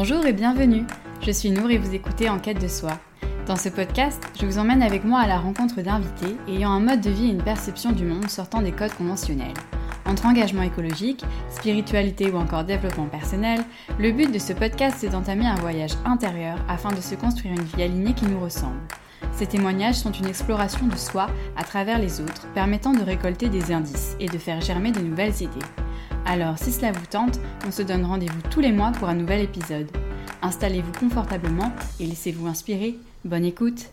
Bonjour et bienvenue. Je suis Nour et vous écoutez En quête de soi. Dans ce podcast, je vous emmène avec moi à la rencontre d'invités ayant un mode de vie et une perception du monde sortant des codes conventionnels. Entre engagement écologique, spiritualité ou encore développement personnel, le but de ce podcast est d'entamer un voyage intérieur afin de se construire une vie alignée qui nous ressemble. Ces témoignages sont une exploration de soi à travers les autres, permettant de récolter des indices et de faire germer de nouvelles idées. Alors, si cela vous tente, on se donne rendez-vous tous les mois pour un nouvel épisode. Installez-vous confortablement et laissez-vous inspirer. Bonne écoute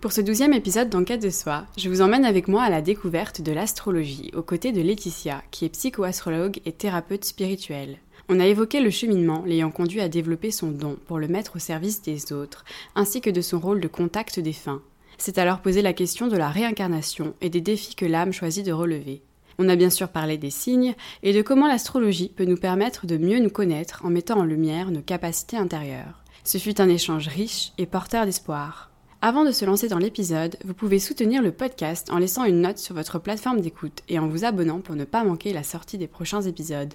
Pour ce douzième épisode d'Enquête de soi, je vous emmène avec moi à la découverte de l'astrologie, aux côtés de Laetitia, qui est psychoastrologue et thérapeute spirituelle. On a évoqué le cheminement l'ayant conduit à développer son don pour le mettre au service des autres, ainsi que de son rôle de contact des fins. C'est alors posé la question de la réincarnation et des défis que l'âme choisit de relever. On a bien sûr parlé des signes et de comment l'astrologie peut nous permettre de mieux nous connaître en mettant en lumière nos capacités intérieures. Ce fut un échange riche et porteur d'espoir. Avant de se lancer dans l'épisode, vous pouvez soutenir le podcast en laissant une note sur votre plateforme d'écoute et en vous abonnant pour ne pas manquer la sortie des prochains épisodes.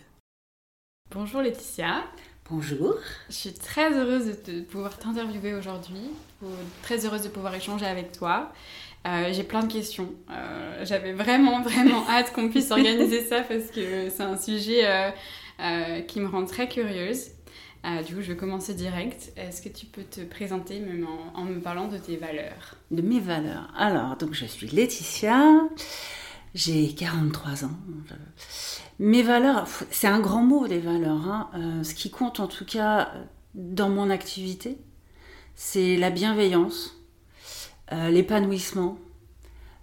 Bonjour Laetitia. Bonjour. Je suis très heureuse de pouvoir t'interviewer aujourd'hui, très heureuse de pouvoir échanger avec toi. Euh, j'ai plein de questions. Euh, j'avais vraiment, vraiment hâte qu'on puisse organiser ça parce que c'est un sujet euh, qui me rend très curieuse. du coup, je vais commencer direct. Est-ce que tu peux te présenter même en, me parlant de tes valeurs? De mes valeurs. Alors, donc je suis Laetitia, j'ai 43 ans. Mes valeurs, c'est un grand mot, les valeurs. Hein. ce qui compte en tout cas dans mon activité, c'est la bienveillance euh, l'épanouissement,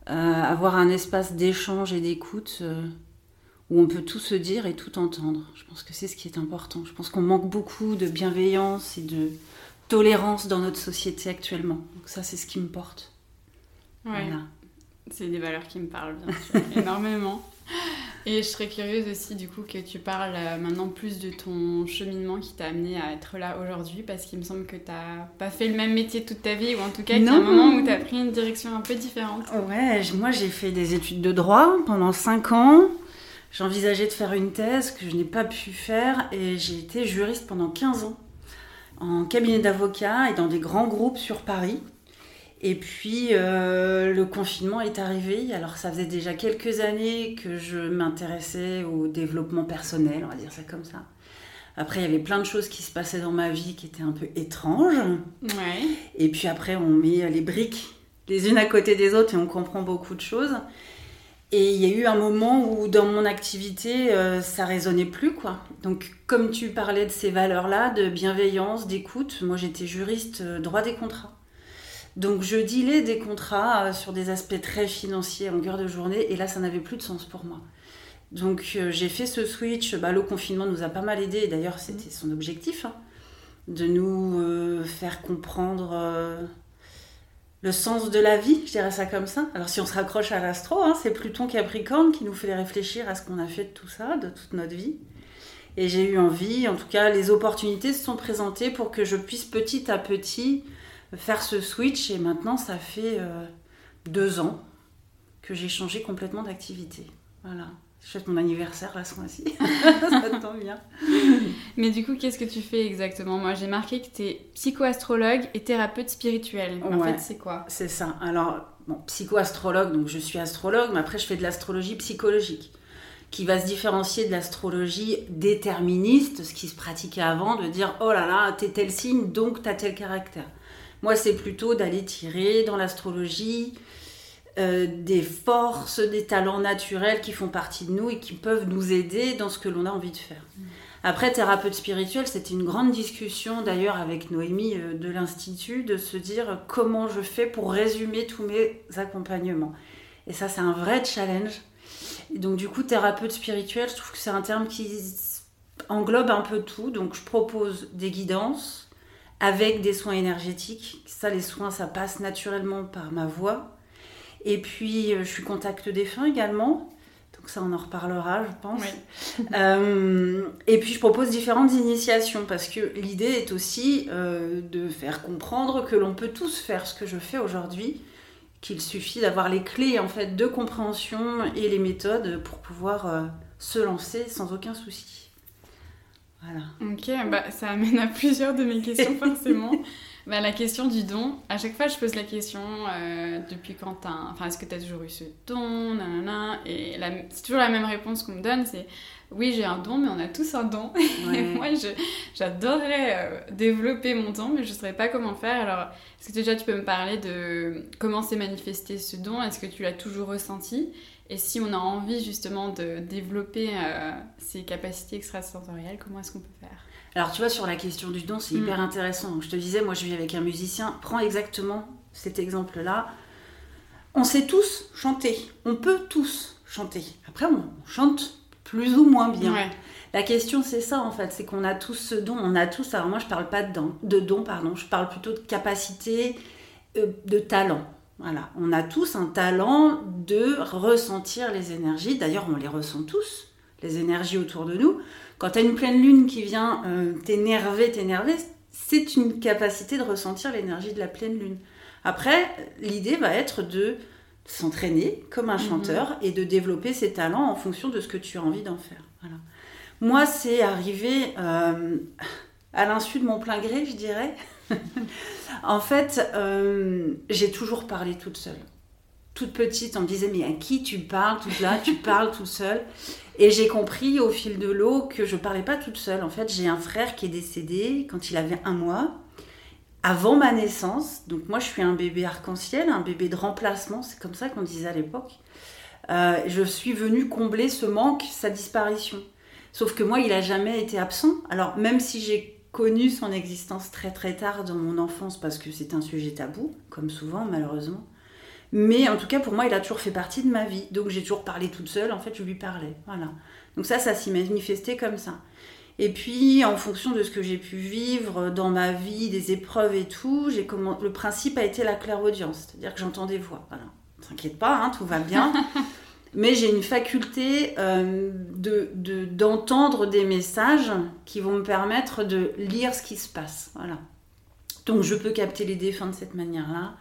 euh, avoir un espace d'échange et d'écoute euh, où on peut tout se dire et tout entendre. Je pense que c'est ce qui est important. Je pense qu'on manque beaucoup de bienveillance et de tolérance dans notre société actuellement. Donc ça, c'est ce qui me porte. Ouais. C'est des valeurs qui me parlent, bien sûr, énormément. Et je serais curieuse aussi du coup que tu parles euh, maintenant plus de ton cheminement qui t'a amené à être là aujourd'hui parce qu'il me semble que tu n'as pas fait le même métier toute ta vie ou en tout cas qu'il y a un moment où tu as pris une direction un peu différente. Ouais, moi j'ai fait des études de droit pendant 5 ans. J'envisageais de faire une thèse que je n'ai pas pu faire et j'ai été juriste pendant 15 ans en cabinet d'avocat et dans des grands groupes sur Paris. Et puis euh, le confinement est arrivé. Alors ça faisait déjà quelques années que je m'intéressais au développement personnel, on va dire ça comme ça. Après, il y avait plein de choses qui se passaient dans ma vie qui étaient un peu étranges. Ouais. Et puis après, on met les briques les unes à côté des autres et on comprend beaucoup de choses. Et il y a eu un moment où dans mon activité, euh, ça résonnait plus, quoi. Donc, comme tu parlais de ces valeurs-là, de bienveillance, d'écoute, moi j'étais juriste euh, droit des contrats. Donc je dilais des contrats euh, sur des aspects très financiers à longueur de journée et là ça n'avait plus de sens pour moi. Donc euh, j'ai fait ce switch, bah, le confinement nous a pas mal aidé et d'ailleurs c'était son objectif, hein, de nous euh, faire comprendre le sens de la vie, je dirais ça comme ça. Alors si on se raccroche à l'astro, hein, c'est Pluton Capricorne qui nous fait réfléchir à ce qu'on a fait de tout ça, de toute notre vie. Et j'ai eu envie, en tout cas les opportunités se sont présentées pour que je puisse petit à petit faire ce switch et maintenant ça fait euh, deux ans que j'ai changé complètement d'activité. Voilà. Je fête mon anniversaire là ce mois-ci. ça tombe bien. Mais du coup, qu'est-ce que tu fais exactement? Moi, j'ai marqué que tu es psychoastrologue et thérapeute spirituel. En fait, c'est quoi? C'est ça. Alors, bon, psychoastrologue, donc je suis astrologue, mais après, je fais de l'astrologie psychologique qui va se différencier de l'astrologie déterministe, ce qui se pratiquait avant, de dire oh là là, t'es tel signe, donc t'as tel caractère. Moi, c'est plutôt d'aller tirer dans l'astrologie euh, des forces, des talents naturels qui font partie de nous et qui peuvent nous aider dans ce que l'on a envie de faire. Après, thérapeute spirituel, c'était une grande discussion d'ailleurs avec Noémie euh, de l'Institut, de se dire comment je fais pour résumer tous mes accompagnements. Et ça, c'est un vrai challenge. Et donc, du coup, thérapeute spirituel, je trouve que c'est un terme qui englobe un peu tout. Donc, je propose des guidances, avec des soins énergétiques. Ça, les soins, ça passe naturellement par ma voix. Et puis, euh, je suis contact défunt également. Donc ça, on en reparlera, je pense. Euh, et puis, je propose différentes initiations parce que l'idée est aussi euh, de faire comprendre que l'on peut tous faire ce que je fais aujourd'hui, qu'il suffit d'avoir les clés en fait de compréhension et les méthodes pour pouvoir se lancer sans aucun souci. Voilà. Ok, bah, ça amène à plusieurs de mes questions forcément. bah, la question du don, à chaque fois je pose la question euh, depuis quand t'as... Enfin, est-ce que tu as toujours eu ce don nanana, Et la... c'est toujours la même réponse qu'on me donne, c'est oui j'ai un don, mais on a tous un don. Et moi j'adorerais euh, développer mon don, mais je ne saurais pas comment faire. Alors, est-ce que déjà tu peux me parler de comment s'est manifesté ce don? Est-ce que tu l'as toujours ressenti? Et si on a envie justement de développer euh, ces capacités extrasensorielles, comment est-ce qu'on peut faire? Alors tu vois, sur la question du don, c'est hyper mm. intéressant. Je te disais, moi je vis avec un musicien, prends exactement cet exemple-là. On sait tous chanter, on peut tous chanter. Après, on chante plus ou moins bien. La question, c'est ça en fait, c'est qu'on a tous ce don, on a tous. Alors moi, je parle pas de don, de don pardon, je parle plutôt de capacité, euh, de talent. Voilà, on a tous un talent de ressentir les énergies. D'ailleurs, on les ressent tous, les énergies autour de nous. Quand tu as une pleine lune qui vient euh, t'énerver, t'énerver, c'est une capacité de ressentir l'énergie de la pleine lune. Après, l'idée va être de s'entraîner comme un mhm. chanteur et de développer ses talents en fonction de ce que tu as envie d'en faire. Moi, c'est arrivé euh, à l'insu de mon plein gré, je dirais. en fait, euh, j'ai toujours parlé toute seule. Toute petite, on me disait mais à qui tu parles toute là? Tu parles toute seule. Et j'ai compris au fil de l'eau que je parlais pas toute seule. En fait, j'ai un frère qui est décédé quand il avait un mois, avant ma naissance. Donc moi, je suis un bébé arc-en-ciel, un bébé de remplacement. C'est comme ça qu'on disait à l'époque. Euh, je suis venue combler ce manque, sa disparition. Sauf que moi, il a jamais été absent. Alors même si j'ai connu son existence très très tard dans mon enfance parce que c'est un sujet tabou, comme souvent malheureusement. Mais en tout cas, pour moi, il a toujours fait partie de ma vie. Donc j'ai toujours parlé toute seule, en fait, je lui parlais. Voilà. Donc ça, ça s'y manifestait comme ça. Et puis, en fonction de ce que j'ai pu vivre dans ma vie, des épreuves et tout, j'ai comment... le principe a été la clairaudience, c'est-à-dire que j'entends des voix. Voilà. T'inquiète pas, hein, tout va bien. mais j'ai une faculté euh, d'entendre des messages qui vont me permettre de lire ce qui se passe. Voilà. Donc je peux capter les défunts de cette manière-là,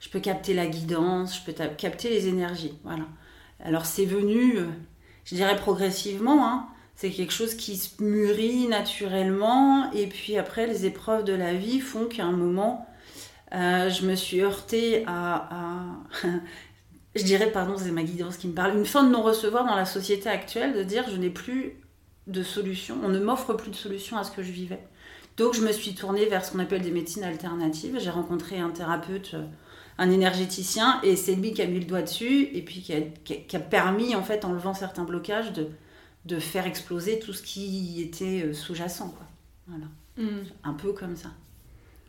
je peux capter la guidance, je peux capter les énergies. Voilà. Alors c'est venu, euh, je dirais progressivement, hein. C'est quelque chose qui se mûrit naturellement, et puis après les épreuves de la vie font qu'à un moment, euh, je me suis heurtée à je dirais, pardon, c'est ma guidance qui me parle, une fin de non-recevoir dans la société actuelle, de dire je n'ai plus de solution, on ne m'offre plus de solution à ce que je vivais. Donc je me suis tournée vers ce qu'on appelle des médecines alternatives. J'ai rencontré un thérapeute, un énergéticien, et c'est lui qui a mis le doigt dessus, et puis qui a, qui a, permis, en fait, en levant certains blocages, de, de faire exploser tout ce qui était euh, sous-jacent. Quoi. Voilà. Mm. Un peu comme ça.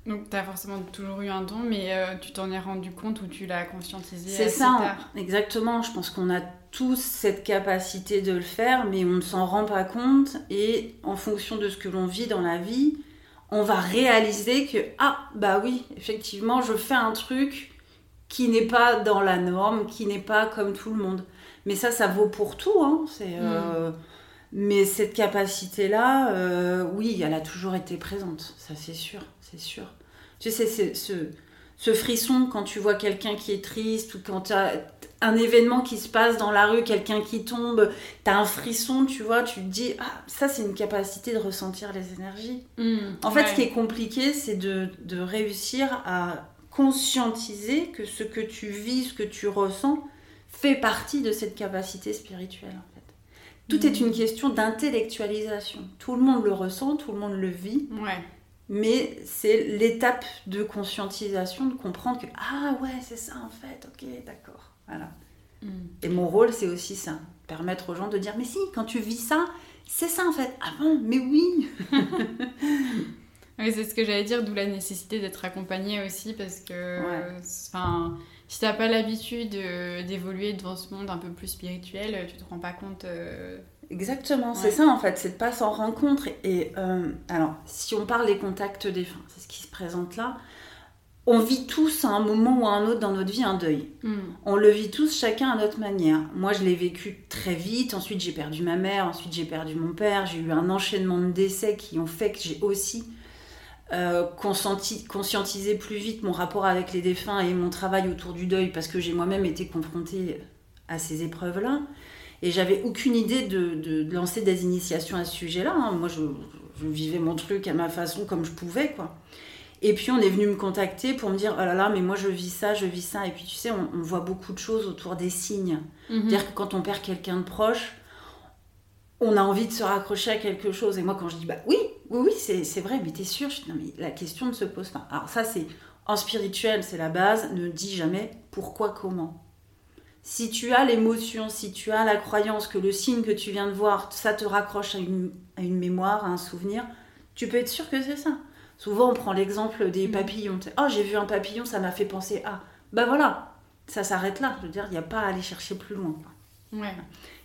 Donc, tu as forcément toujours eu un don, mais euh, tu t'en es rendu compte ou tu l'as conscientisé C'est ça, exactement. Je pense qu'on a tous cette capacité de le faire, mais on ne s'en rend pas compte. Et en fonction de ce que l'on vit dans la vie, on va réaliser que, ah, bah oui, effectivement, je fais un truc qui n'est pas dans la norme, qui n'est pas comme tout le monde. Mais ça, ça vaut pour tout. Hein. C'est. Euh, mm. Mais cette capacité-là, euh, oui, elle a toujours été présente, ça c'est sûr, c'est sûr. Tu sais, c'est ce, ce frisson quand tu vois quelqu'un qui est triste ou quand tu as un événement qui se passe dans la rue, quelqu'un qui tombe, tu as un frisson, tu vois, tu te dis, ah, ça c'est une capacité de ressentir les énergies. Mmh, en fait, ce qui est compliqué, c'est de, de réussir à conscientiser que ce que tu vis, ce que tu ressens, fait partie de cette capacité spirituelle. Tout est une question d'intellectualisation. Tout le monde le ressent, tout le monde le vit. Ouais. Mais c'est l'étape de conscientisation, de comprendre que ah ouais, c'est ça en fait, ok, d'accord. Voilà. Mm. Et mon rôle, c'est aussi ça, permettre aux gens de dire mais si, quand tu vis ça, c'est ça en fait. Ah bon, mais oui. oui, c'est ce que j'allais dire, d'où la nécessité d'être accompagné aussi parce que, enfin si t'as pas l'habitude euh, d'évoluer devant ce monde un peu plus spirituel, tu te rends pas compte. Euh, Exactement, c'est ça en fait, c'est de pas s'en rendre compte. Et euh, alors, si on parle des contacts défunts, c'est ce qui se présente là. On vit tous à un moment ou à un autre dans notre vie un deuil. Hmm. On le vit tous chacun à notre manière. Moi, je l'ai vécu très vite. Ensuite, j'ai perdu ma mère. Ensuite, j'ai perdu mon père. J'ai eu un enchaînement de décès qui ont fait que j'ai aussi euh, conscientiser plus vite mon rapport avec les défunts et mon travail autour du deuil parce que j'ai moi-même été confrontée à ces épreuves-là. Et j'avais aucune idée de, de, lancer des initiations à ce sujet-là. Hein. Moi, je, je, vivais mon truc à ma façon, comme je pouvais, quoi. Et puis, on est venu me contacter pour me dire, oh là là, mais moi, je vis ça, je vis ça. Et puis, tu sais, on, voit beaucoup de choses autour des signes. Mhm. C'est-à-dire que quand on perd quelqu'un de proche, on a envie de se raccrocher à quelque chose. Et moi, quand je dis, bah oui, oui, oui, c'est vrai, mais t'es sûr? Je dis, Non, mais la question ne se pose pas. Alors, ça, c'est en spirituel, c'est la base. Ne dis jamais pourquoi, comment. Si tu as l'émotion, si tu as la croyance que le signe que tu viens de voir, ça te raccroche à une, à une mémoire, à un souvenir, tu peux être sûr que c'est ça. Souvent, on prend l'exemple des mm. papillons. Oh, j'ai vu un papillon, ça m'a fait penser à. Ben voilà, ça s'arrête là. Je veux dire, il n'y a pas à aller chercher plus loin. Ouais.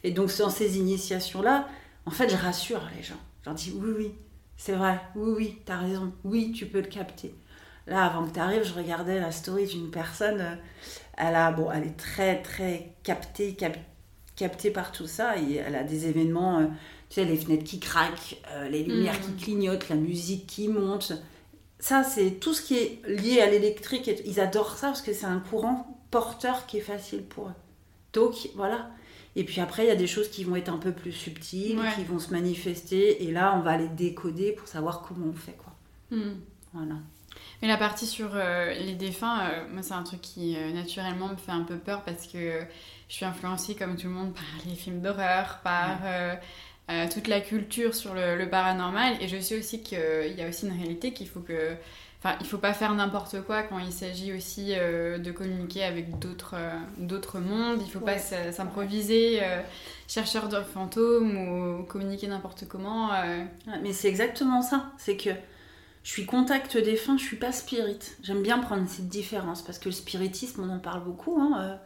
Et donc, dans ces initiations-là, en fait, je rassure les gens. Je leur dis oui, oui, c'est vrai, oui, oui, t'as raison, oui, tu peux le capter. Là, avant que tu arrives, je regardais la story d'une personne. Euh, elle, a, bon, elle est très, très captée, captée par tout ça. Et elle a des événements, euh, tu sais, les fenêtres qui craquent, euh, les lumières qui mm. clignotent, la musique qui monte. Ça, c'est tout ce qui est lié à l'électrique. Ils adorent ça parce que c'est un courant porteur qui est facile pour eux. Donc, voilà. Et puis après, il y a des choses qui vont être un peu plus subtiles, qui vont se manifester. Et là, on va les décoder pour savoir comment on fait. Quoi. Mm. Voilà. Mais la partie sur euh, les défunts, euh, moi, c'est un truc qui euh, naturellement me fait un peu peur parce que je suis influencée, comme tout le monde, par les films d'horreur, par toute la culture sur le, le paranormal. Et je sais aussi qu'il y a aussi une réalité qu'il faut que Enfin, il faut pas faire n'importe quoi quand il s'agit aussi euh, de communiquer avec d'autres euh, d'autres mondes. Il faut pas s'improviser euh, chercheur de fantômes ou communiquer n'importe comment. Mais c'est exactement ça. C'est que je suis contact défunt, je suis pas spirit. J'aime bien prendre cette différence parce que le spiritisme, on en parle beaucoup. Hein,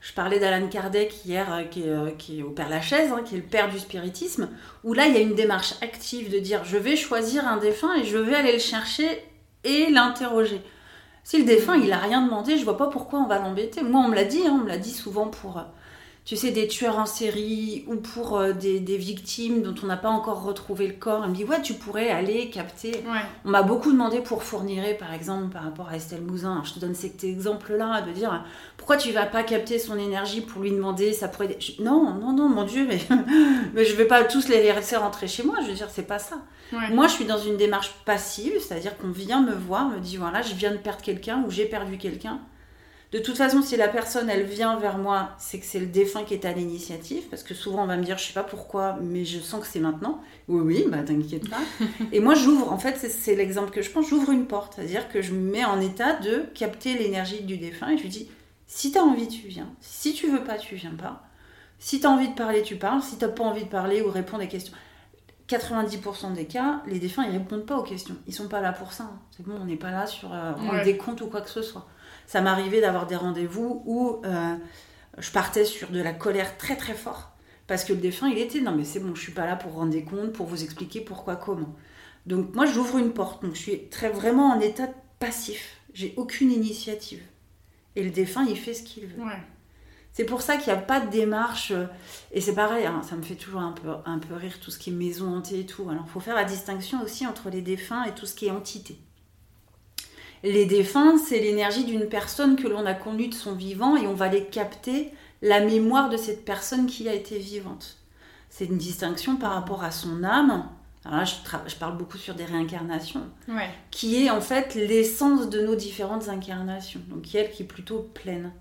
je parlais d'Alan Kardec hier, qui est, qui, est, au Père Lachaise, hein, qui est le père du spiritisme, où là, il y a une démarche active de dire je vais choisir un défunt et je vais aller le chercher et l'interroger. Si le défunt, il a rien demandé, je vois pas pourquoi on va l'embêter. Moi, on me l'a dit, hein, on me l'a dit souvent pour, euh, tu sais, des tueurs en série ou pour euh, des, victimes dont on n'a pas encore retrouvé le corps. Elle me dit, ouais, tu pourrais aller capter. On m'a beaucoup demandé pour Fourniret, par exemple, par rapport à Estelle Mouzin. je te donne cet exemple-là, de dire, pourquoi tu vas pas capter son énergie pour lui demander, ça pourrait... Non, non, non, mon Dieu, mais, mais je vais pas tous les laisser rentrer chez moi. Je veux dire, c'est pas ça. Moi, je suis dans une démarche passive, c'est-à-dire qu'on vient me voir, me dit, voilà, je viens de perdre quelqu'un ou j'ai perdu quelqu'un de toute façon, si la personne, elle vient vers moi, c'est que c'est le défunt qui est à l'initiative, parce que souvent on va me dire, je sais pas pourquoi, mais je sens que c'est maintenant. Oui, oui, bah t'inquiète pas. Et moi, j'ouvre, en fait, c'est l'exemple que je prends, j'ouvre une porte, c'est-à-dire que je me mets en état de capter l'énergie du défunt et je lui dis, si tu as envie, tu viens. Si tu veux pas, tu viens pas. Si tu as envie de parler, tu parles. Si tu n'as pas envie de parler ou répondre à des questions. 90% des cas, les défunts, ils répondent pas aux questions. Ils sont pas là pour ça. Hein. C'est bon, on n'est pas là sur euh, rendre des comptes ou quoi que ce soit. Ça m'arrivait d'avoir des rendez-vous où euh, je partais sur de la colère très très fort. Parce que le défunt, il était, non mais c'est bon, je suis pas là pour rendre des comptes, pour vous expliquer pourquoi, comment. Donc moi, j'ouvre une porte. Donc je suis très, vraiment en état passif. J'ai aucune initiative. Et le défunt, il fait ce qu'il veut. C'est pour ça qu'il n'y a pas de démarche. Euh, et c'est pareil, hein, ça me fait toujours un peu, un peu rire tout ce qui est maison hantée et tout. Alors il faut faire la distinction aussi entre les défunts et tout ce qui est entité. Les défunts, c'est l'énergie d'une personne que l'on a connue de son vivant et on va les capter la mémoire de cette personne qui a été vivante. C'est une distinction par rapport à son âme. Alors là, je, parle beaucoup sur des réincarnations, qui est en fait l'essence de nos différentes incarnations, donc elle qui est plutôt pleine.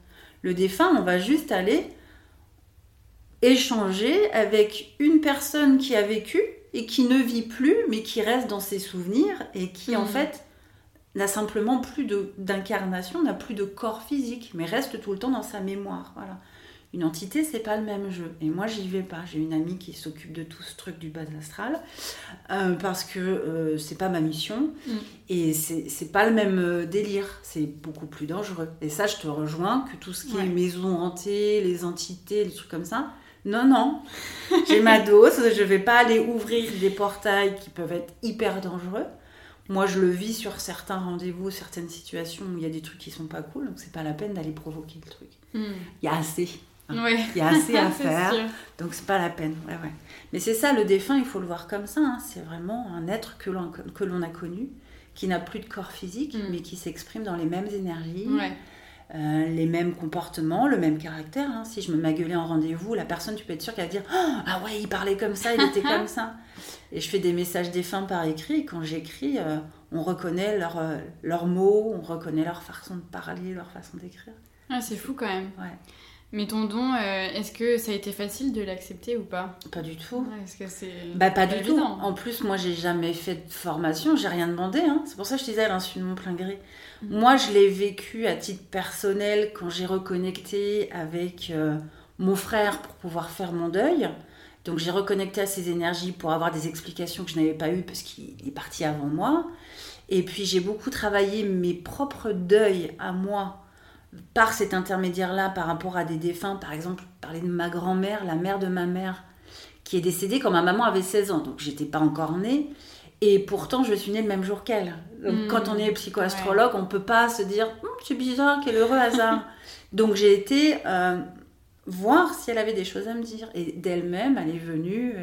Le défunt, on va juste aller échanger avec une personne qui a vécu et qui ne vit plus, mais qui reste dans ses souvenirs et qui en mhm. fait n'a simplement plus d'incarnation, n'a plus de corps physique, mais reste tout le temps dans sa mémoire. Voilà. Une entité, c'est pas le même jeu. Et moi, j'y vais pas. J'ai une amie qui s'occupe de tout ce truc du bas astral euh, parce que euh, c'est pas ma mission mm. et c'est pas le même euh, délire. C'est beaucoup plus dangereux. Et ça, je te rejoins que tout ce qui est maison hantée, les entités, les trucs comme ça. Non, non, j'ai ma dose. Je vais pas aller ouvrir des portails qui peuvent être hyper dangereux. Moi, je le vis sur certains rendez-vous, certaines situations où il y a des trucs qui sont pas cool, donc c'est pas la peine d'aller provoquer le truc. Hmm. Il y a assez. Hein. Il y a assez à faire, donc c'est pas la peine. Ouais, ouais. Mais c'est ça, le défunt, il faut le voir comme ça. Hein. C'est vraiment un être que l'on, que l'on a connu, qui n'a plus de corps physique, hmm. mais qui s'exprime dans les mêmes énergies. Euh, les mêmes comportements, le même caractère. hein. Si je me m'agueulais en rendez-vous, la personne, tu peux être sûre qu'elle va dire Oh, Ah ouais, il parlait comme ça, il était comme ça. Et je fais des messages défunts par écrit. Et quand j'écris, euh, on reconnaît euh, leurs mots, on reconnaît leur façon de parler, leur façon d'écrire. Ah, c'est fou quand même. Ouais. Mais ton don, euh, est-ce que ça a été facile de l'accepter ou pas? Pas du tout. Est-ce que c'est. Bah pas du tout. En plus, moi, j'ai jamais fait de formation, j'ai rien demandé. hein. C'est pour ça que je disais à l'insu de mon plein gré. Mhm. Moi, je l'ai vécu à titre personnel quand j'ai reconnecté avec euh, mon frère pour pouvoir faire mon deuil. Donc j'ai reconnecté à ses énergies pour avoir des explications que je n'avais pas eues parce qu'il est parti avant moi. Et puis j'ai beaucoup travaillé mes propres deuils à moi par cet intermédiaire-là par rapport à des défunts. Par exemple, parler de ma grand-mère, la mère de ma mère, qui est décédée quand ma maman avait 16 ans. Donc j'étais pas encore née. Et pourtant, je suis née le même jour qu'elle. Donc quand on est psychoastrologue, on peut pas se dire Hum, c'est bizarre, quel heureux hasard. Donc j'ai été euh, voir si elle avait des choses à me dire. Et d'elle-même, elle est venue.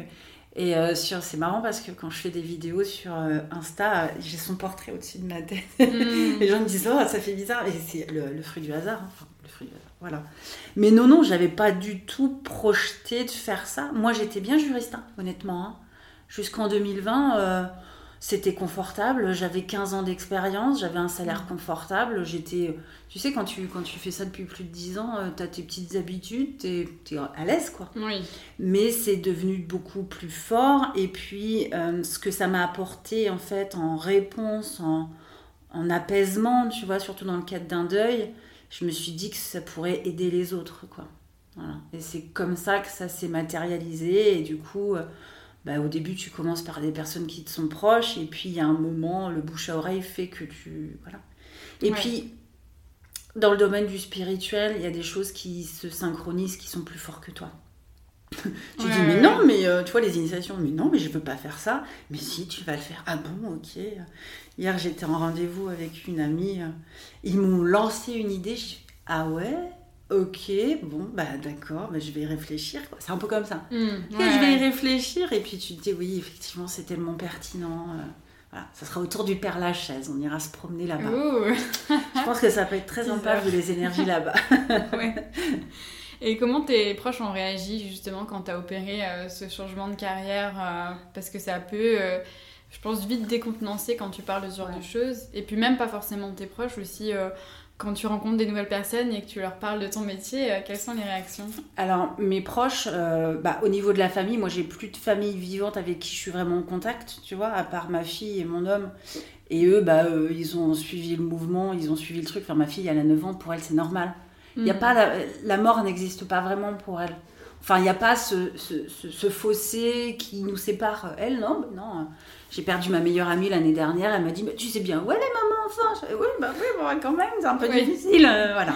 Et euh, sur, c'est marrant parce que quand je fais des vidéos sur euh, Insta, j'ai son portrait au-dessus de ma tête. Mm. Les gens me disent, oh, ça fait bizarre. Et c'est le, le fruit du hasard. hein. Enfin, le fruit du hasard, voilà. Mais non, non, j'avais pas du tout projeté de faire ça. Moi, j'étais bien juriste, hein, honnêtement. hein. Jusqu'en 2020, euh, c'était confortable. J'avais 15 ans d'expérience, j'avais un salaire confortable. J'étais, tu sais, quand tu, quand tu fais ça depuis plus de 10 ans, tu as tes petites habitudes, tu es, à l'aise, quoi Oui. mais c'est devenu beaucoup plus fort. Et puis, euh, ce que ça m'a apporté, en fait, en réponse, en, en apaisement, tu vois, surtout dans le cadre d'un deuil, je me suis dit que ça pourrait aider les autres, quoi. Voilà. Et c'est comme ça que ça s'est matérialisé. Et du coup, euh, bah, au début, tu commences par des personnes qui te sont proches. Et puis, il y a un moment, le bouche à oreille fait que tu... Voilà. Et Ouais. puis, dans le domaine du spirituel, il y a des choses qui se synchronisent, qui sont plus forts que toi. tu Ouais, dis, mais non, mais euh, tu vois, les initiations, mais non, mais je veux pas faire ça. Mais si, tu vas le faire. Ah bon, ok. Hier, j'étais en rendez-vous avec une amie. euh, Ils m'ont lancé une idée. Je dis, ah ouais? Ok, bon, bah d'accord, bah, je vais y réfléchir. C'est un peu comme ça. Mm. Ouais, je vais y réfléchir. Et puis tu te dis, oui, effectivement, c'est tellement pertinent. euh, voilà, ça sera autour du Père Lachaise. On ira se promener là-bas. Je pense que ça peut être très sympa vu les énergies là-bas. Ouais. Et comment tes proches ont réagi justement quand tu as opéré euh, ce changement de carrière euh, Parce que ça peut, euh, je pense, vite décontenancer quand tu parles de ce genre Ouais. de choses. Et puis même pas forcément tes proches, aussi quand tu rencontres des nouvelles personnes et que tu leur parles de ton métier, euh, quelles sont les réactions Alors, mes proches, euh, bah, au niveau de la famille, moi j'ai plus de famille vivante avec qui je suis vraiment en contact, tu vois, à part ma fille et mon homme. Et eux, bah, euh, ils ont suivi le mouvement, ils ont suivi le truc. Enfin, ma fille, elle a 9 ans, pour elle, c'est normal. Il y a Mm. pas la, la mort n'existe pas vraiment pour elle. Enfin, il n'y a pas ce, ce, ce- ce fossé qui nous sépare. Elle, non, non. J'ai perdu ma meilleure amie l'année dernière. Elle m'a dit, bah, tu sais bien où elle est, maman, enfin. Je oui, bah oui, bon, quand même, c'est un peu Oui. difficile. euh, voilà.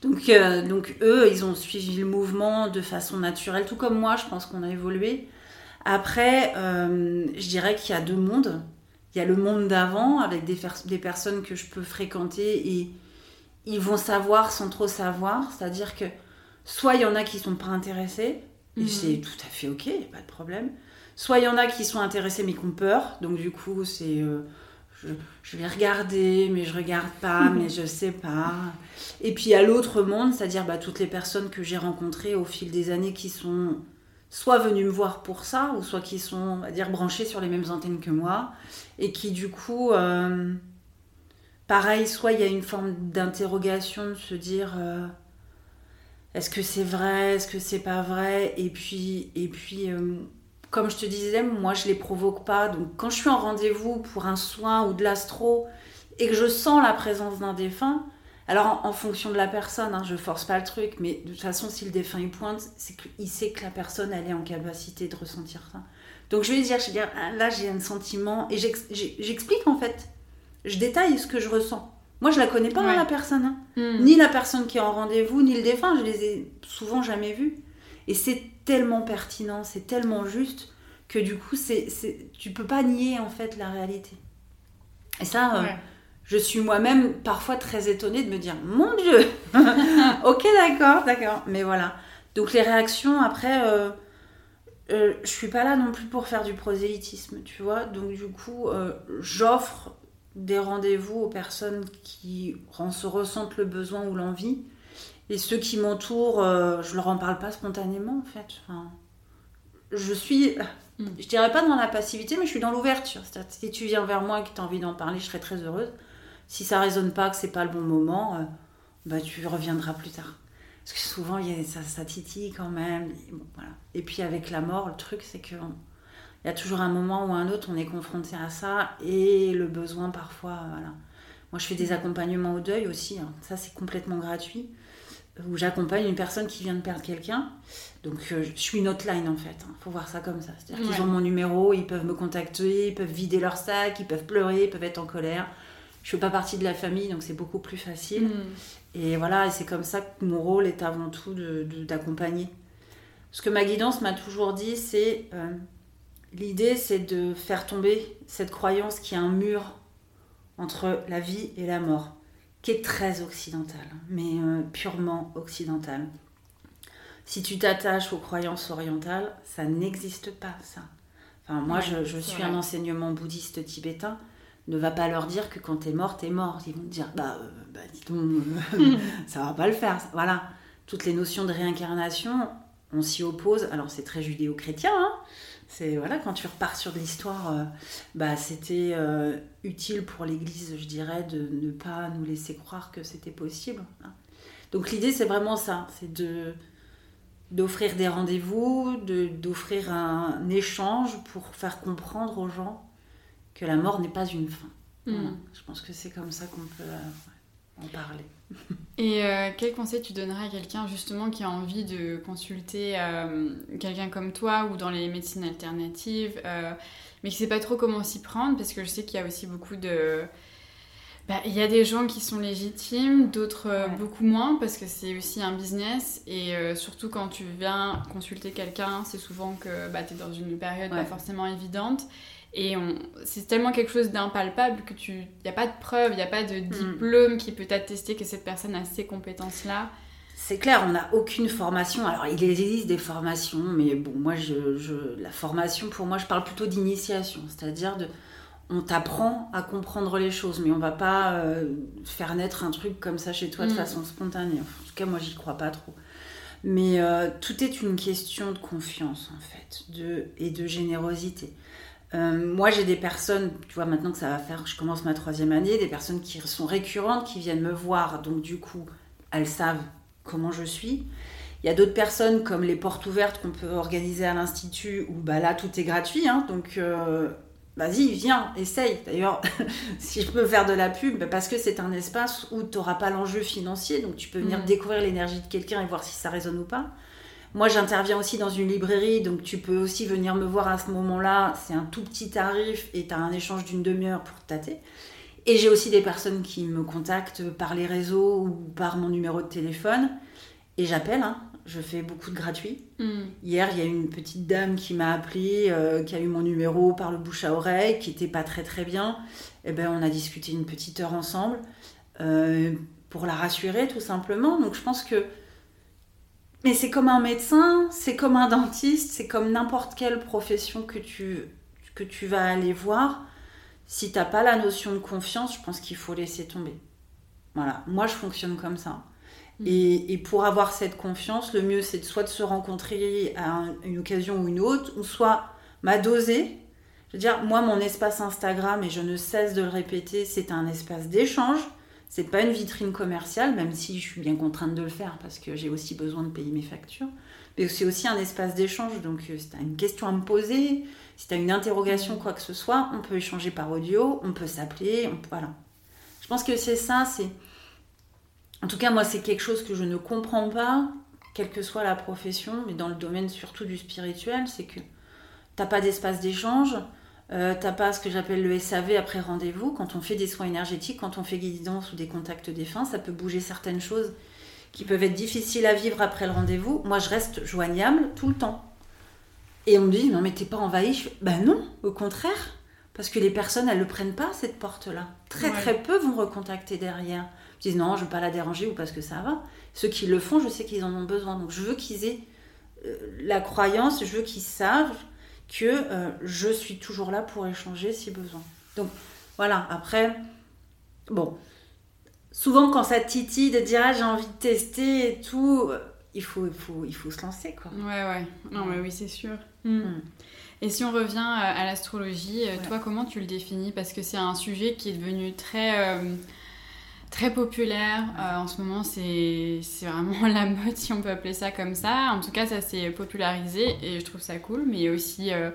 Donc, euh, donc, eux, ils ont suivi le mouvement de façon naturelle, tout comme moi, je pense qu'on a évolué. Après, euh, je dirais qu'il y a deux mondes. Il y a le monde d'avant, avec des, personnes que je peux fréquenter et ils vont savoir sans trop savoir. C'est-à-dire que soit il y en a qui sont pas intéressés, et Mhm. c'est tout à fait ok, y a pas de problème. Soit il y en a qui sont intéressés mais qui ont peur, donc du coup c'est euh, je, je vais regarder mais je regarde pas, mais je sais pas. Et puis il y a l'autre monde, c'est-à-dire bah, toutes les personnes que j'ai rencontrées au fil des années qui sont soit venues me voir pour ça, ou soit qui sont, on va dire, branchées sur les mêmes antennes que moi, et qui du coup, euh, pareil, soit il y a une forme d'interrogation de se dire euh, est-ce que c'est vrai, est-ce que c'est pas vrai, et puis, et puis euh, comme je te disais, moi je les provoque pas, donc quand je suis en rendez-vous pour un soin ou de l'astro, et que je sens la présence d'un défunt, alors en, en fonction de la personne, hein, je force pas le truc, mais de toute façon, si le défunt il pointe, c'est qu'il sait que la personne elle est en capacité de ressentir ça. Donc je vais lui dire, je vais dire, ah, là j'ai un sentiment, et j'explique en fait, je détaille ce que je ressens. Moi je la connais pas hein, la personne, hein. Mm. ni la personne qui est en rendez-vous, ni le défunt, je les ai souvent jamais vus. Et c'est tellement pertinent, c'est tellement juste que du coup, c'est, c'est, tu peux pas nier en fait la réalité. Et ça, euh, je suis moi-même parfois très étonnée de me dire Mon Dieu Ok, d'accord, d'accord. Mais voilà. Donc les réactions, après, euh, euh, je suis pas là non plus pour faire du prosélytisme, tu vois. Donc du coup, j'offre des rendez-vous aux personnes qui se ressentent le besoin ou l'envie. Et ceux qui m'entourent, euh, je leur en parle pas spontanément en fait. Enfin, je suis, mm. je dirais pas dans la passivité, mais je suis dans l'ouverture. Si tu viens vers moi et que tu as envie d'en parler, je serai très heureuse. Si ça résonne pas, que c'est pas le bon moment, euh, bah tu reviendras plus tard. Parce que souvent, y a, ça, ça titille quand même. Et, voilà. et puis avec la mort, le truc, c'est que il y a toujours un moment ou un autre, on est confronté à ça et le besoin parfois. Voilà. Moi, je fais des accompagnements au deuil aussi. Hein. Ça, c'est complètement gratuit où j'accompagne une personne qui vient de perdre quelqu'un. Donc euh, je suis une hotline en fait. Il hein. faut voir ça comme ça. C'est-à-dire qu'ils ont mon numéro, ils peuvent me contacter, ils peuvent vider leur sac, ils peuvent pleurer, ils peuvent être en colère. Je fais pas partie de la famille, donc c'est beaucoup plus facile. Mm. Et voilà, et c'est comme ça que mon rôle est avant tout d'accompagner. De, Ce que ma guidance m'a toujours dit, c'est euh, l'idée, c'est de faire tomber cette croyance qu'il y a un mur entre la vie et la mort qui est très occidental, mais euh, purement occidental. Si tu t'attaches aux croyances orientales, ça n'existe pas, ça. Enfin, moi, je, suis un enseignement bouddhiste tibétain. Ne va pas leur dire que quand t'es mort, t'es mort. Ils vont te dire, bah, euh, bah dis donc, ça va pas le faire. Voilà. Toutes les notions de réincarnation, on s'y oppose. Alors, c'est très judéo-chrétien, hein c'est voilà, quand tu repars sur de l'histoire, euh, bah, c'était euh, utile pour l'Église, je dirais, de ne pas nous laisser croire que c'était possible. Hein. Donc l'idée, c'est vraiment ça, c'est de d'offrir des rendez-vous, d'offrir un, échange pour faire comprendre aux gens que la mort n'est pas une fin. Hmm. Je pense que c'est comme ça qu'on peut euh, en parler. Et euh, quel conseil tu donnerais à quelqu'un justement qui a envie de consulter euh, quelqu'un comme toi ou dans les médecines alternatives, euh, mais qui ne sait pas trop comment s'y prendre? Parce que je sais qu'il y a aussi beaucoup de... Bah, il y a des gens qui sont légitimes, d'autres beaucoup moins parce que c'est aussi un business. Et surtout quand tu viens consulter quelqu'un, c'est souvent que bah, tu es dans une période pas forcément évidente. Et c'est tellement quelque chose d'impalpable que tu, n'y a pas de preuve, il n'y a pas de hmm. diplôme qui peut attester que cette personne a ces compétences-là. C'est clair, on n'a aucune formation. Alors, il existe des formations, mais bon, moi, je, la formation, pour moi, je parle plutôt d'initiation. C'est-à-dire, de, on t'apprend à comprendre les choses, mais on va pas euh, faire naître un truc comme ça chez toi de hmm. façon spontanée. En tout cas, moi, j'y crois pas trop. Mais euh, tout est une question de confiance, en fait, de, et de générosité. Euh, moi, j'ai des personnes, tu vois, maintenant que ça va faire, je commence ma troisième année, des personnes qui sont récurrentes, qui viennent me voir, donc du coup, elles savent comment je suis. Il y a d'autres personnes comme les portes ouvertes qu'on peut organiser à l'Institut, où bah, là, tout est gratuit, hein, donc euh, vas-y, viens, essaye. D'ailleurs, si je peux faire de la pub, bah, parce que c'est un espace où tu n'auras pas l'enjeu financier, donc tu peux venir mm. découvrir l'énergie de quelqu'un et voir si ça résonne ou pas. Moi, j'interviens aussi dans une librairie, donc tu peux aussi venir me voir à ce moment-là. C'est un tout petit tarif et tu as un échange d'une demi-heure pour tâter. Et j'ai aussi des personnes qui me contactent par les réseaux ou par mon numéro de téléphone. Et j'appelle, hein. je fais beaucoup de gratuits. Hmm. Hier, il y a une petite dame qui m'a appelé, euh, qui a eu mon numéro par le bouche à oreille, qui n'était pas très très bien. Et eh ben, on a discuté une petite heure ensemble euh, pour la rassurer tout simplement. Donc je pense que mais c'est comme un médecin, c'est comme un dentiste, c'est comme n'importe quelle profession que tu, que tu vas aller voir. Si tu n'as pas la notion de confiance, je pense qu'il faut laisser tomber. Voilà, moi je fonctionne comme ça. Mm. Et, et, pour avoir cette confiance, le mieux c'est soit de se rencontrer à une occasion ou une autre, ou soit m'adoser. Je veux dire, moi mon espace Instagram, et je ne cesse de le répéter, c'est un espace d'échange c'est pas une vitrine commerciale, même si je suis bien contrainte de le faire parce que j'ai aussi besoin de payer mes factures. Mais c'est aussi un espace d'échange. Donc, euh, si tu as une question à me poser, si tu as une interrogation, quoi que ce soit, on peut échanger par audio, on peut s'appeler. Voilà. Je pense que c'est ça. C'est En tout cas, moi, c'est quelque chose que je ne comprends pas, quelle que soit la profession, mais dans le domaine surtout du spirituel, c'est que tu pas d'espace d'échange euh, t'as pas ce que j'appelle le SAV après rendez-vous. Quand on fait des soins énergétiques, quand on fait guidance ou des contacts défunts, ça peut bouger certaines choses qui peuvent être difficiles à vivre après le rendez-vous. Moi, je reste joignable tout le temps. Et on me dit, non, mais t'es pas envahi. Je ben non, au contraire. Parce que les personnes, elles ne prennent pas, cette porte-là. Très, très peu vont recontacter derrière. Ils disent, non, je veux pas la déranger ou parce que ça va. Ceux qui le font, je sais qu'ils en ont besoin. Donc, je veux qu'ils aient euh, la croyance, je veux qu'ils savent que euh, je suis toujours là pour échanger si besoin. Donc, Voilà, après, bon, souvent quand ça titille de dire ah, j'ai envie de tester et tout, il faut, il faut, il faut se lancer quoi. Ouais, ouais. Non, mais oui, c'est sûr. Mm. Mm. Et si on revient à l'astrologie, toi, comment tu le définis? Parce que c'est un sujet qui est devenu très très populaire. Euh, en ce moment, c'est vraiment la mode, si on peut appeler ça comme ça. En tout cas, ça s'est popularisé et je trouve ça cool. Mais il y a aussi euh,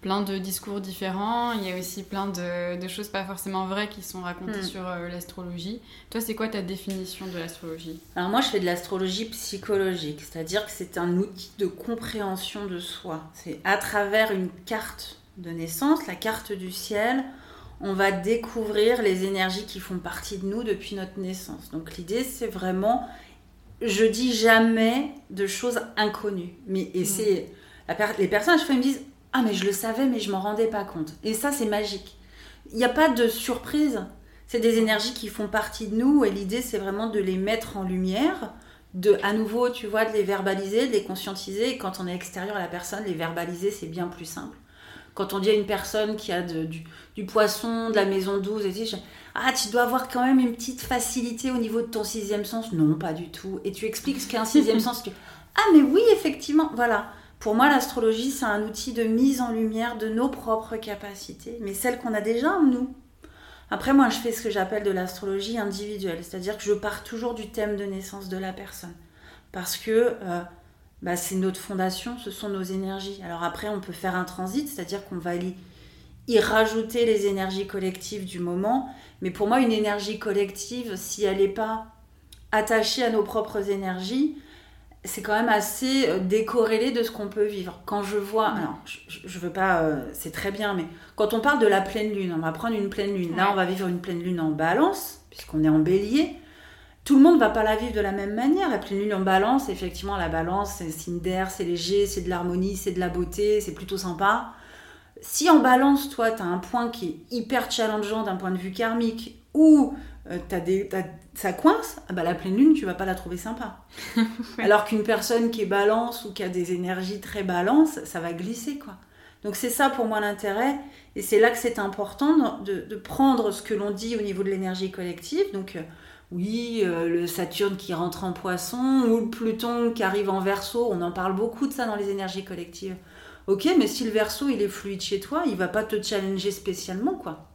plein de discours différents. Il y a aussi plein de, de, choses pas forcément vraies qui sont racontées hmm. sur euh, l'astrologie. Toi, c'est quoi ta définition de l'astrologie? Alors moi, je fais de l'astrologie psychologique. C'est-à-dire que c'est un outil de compréhension de soi. C'est à travers une carte de naissance, la carte du ciel on va découvrir les énergies qui font partie de nous depuis notre naissance. Donc l'idée, c'est vraiment, je dis jamais de choses inconnues. Mais et mm. c'est les personnes à chaque fois me disent ah mais je le savais mais je m'en rendais pas compte. Et ça c'est magique. Il n'y a pas de surprise. C'est des énergies qui font partie de nous et l'idée c'est vraiment de les mettre en lumière, de à nouveau tu vois de les verbaliser, de les conscientiser. Et quand on est extérieur à la personne, les verbaliser c'est bien plus simple. Quand on dit à une personne qui a du, poisson, de la maison 12, et tu ah, tu dois avoir quand même une petite facilité au niveau de ton sixième sens. Non, pas du tout. Et tu expliques ce qu'est un sixième sens. Tu... Ah, mais oui, effectivement, voilà. Pour moi, l'astrologie, c'est un outil de mise en lumière de nos propres capacités, mais celles qu'on a déjà en nous. Après, moi, je fais ce que j'appelle de l'astrologie individuelle, c'est-à-dire que je pars toujours du thème de naissance de la personne. Parce que euh, bah, c'est notre fondation, ce sont nos énergies. Alors après, on peut faire un transit, c'est-à-dire qu'on va y, rajouter les énergies collectives du moment. Mais pour moi, une énergie collective, si elle n'est pas attachée à nos propres énergies, c'est quand même assez euh, décorrélé de ce qu'on peut vivre. Quand je vois, alors je, je veux pas, euh, c'est très bien, mais quand on parle de la pleine lune, on va prendre une pleine lune. Là, on va vivre une pleine lune en balance, puisqu'on est en bélier tout le monde va pas la vivre de la même manière. La pleine lune en balance, effectivement, la balance, c'est signe d'air, c'est léger, c'est de l'harmonie, c'est de la beauté, c'est plutôt sympa. Si en balance, toi, tu as un point qui est hyper challengeant d'un point de vue karmique, ou euh, des, ça coince, ah bah, la pleine lune, tu vas pas la trouver sympa. Alors qu'une personne qui est balance ou qui a des énergies très balance, ça va glisser, quoi. Donc c'est ça pour moi l'intérêt, et c'est là que c'est important de, de, prendre ce que l'on dit au niveau de l'énergie collective. Donc euh, oui, euh, le Saturne qui rentre en poisson ou le Pluton qui arrive en verso, on en parle beaucoup de ça dans les énergies collectives. Ok, mais si le verso il est fluide chez toi, il va pas te challenger spécialement quoi.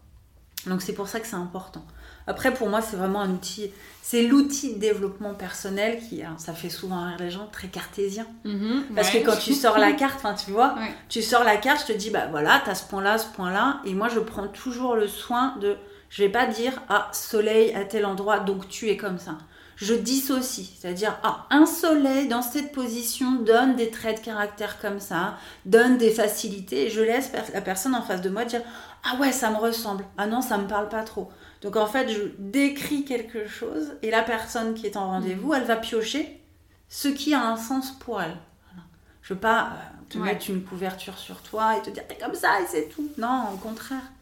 Donc c'est pour ça que c'est important. Après pour moi c'est vraiment un outil, c'est l'outil de développement personnel qui, ça fait souvent rire les gens, très cartésien. Mhm, Parce que quand tu sors la carte, tu vois, tu sors la carte, je te dis bah voilà, tu as ce point là, ce point là, et moi je prends toujours le soin de je vais pas dire ah soleil à tel endroit donc tu es comme ça. Je dissocie, c'est-à-dire ah un soleil dans cette position donne des traits de caractère comme ça, donne des facilités et je laisse la personne en face de moi dire ah ouais ça me ressemble, ah non ça me parle pas trop. Donc en fait je décris quelque chose et la personne qui est en rendez-vous elle va piocher ce qui a un sens pour elle. Je veux pas euh, te mettre une couverture sur toi et te dire t'es comme ça et c'est tout. Non, au contraire.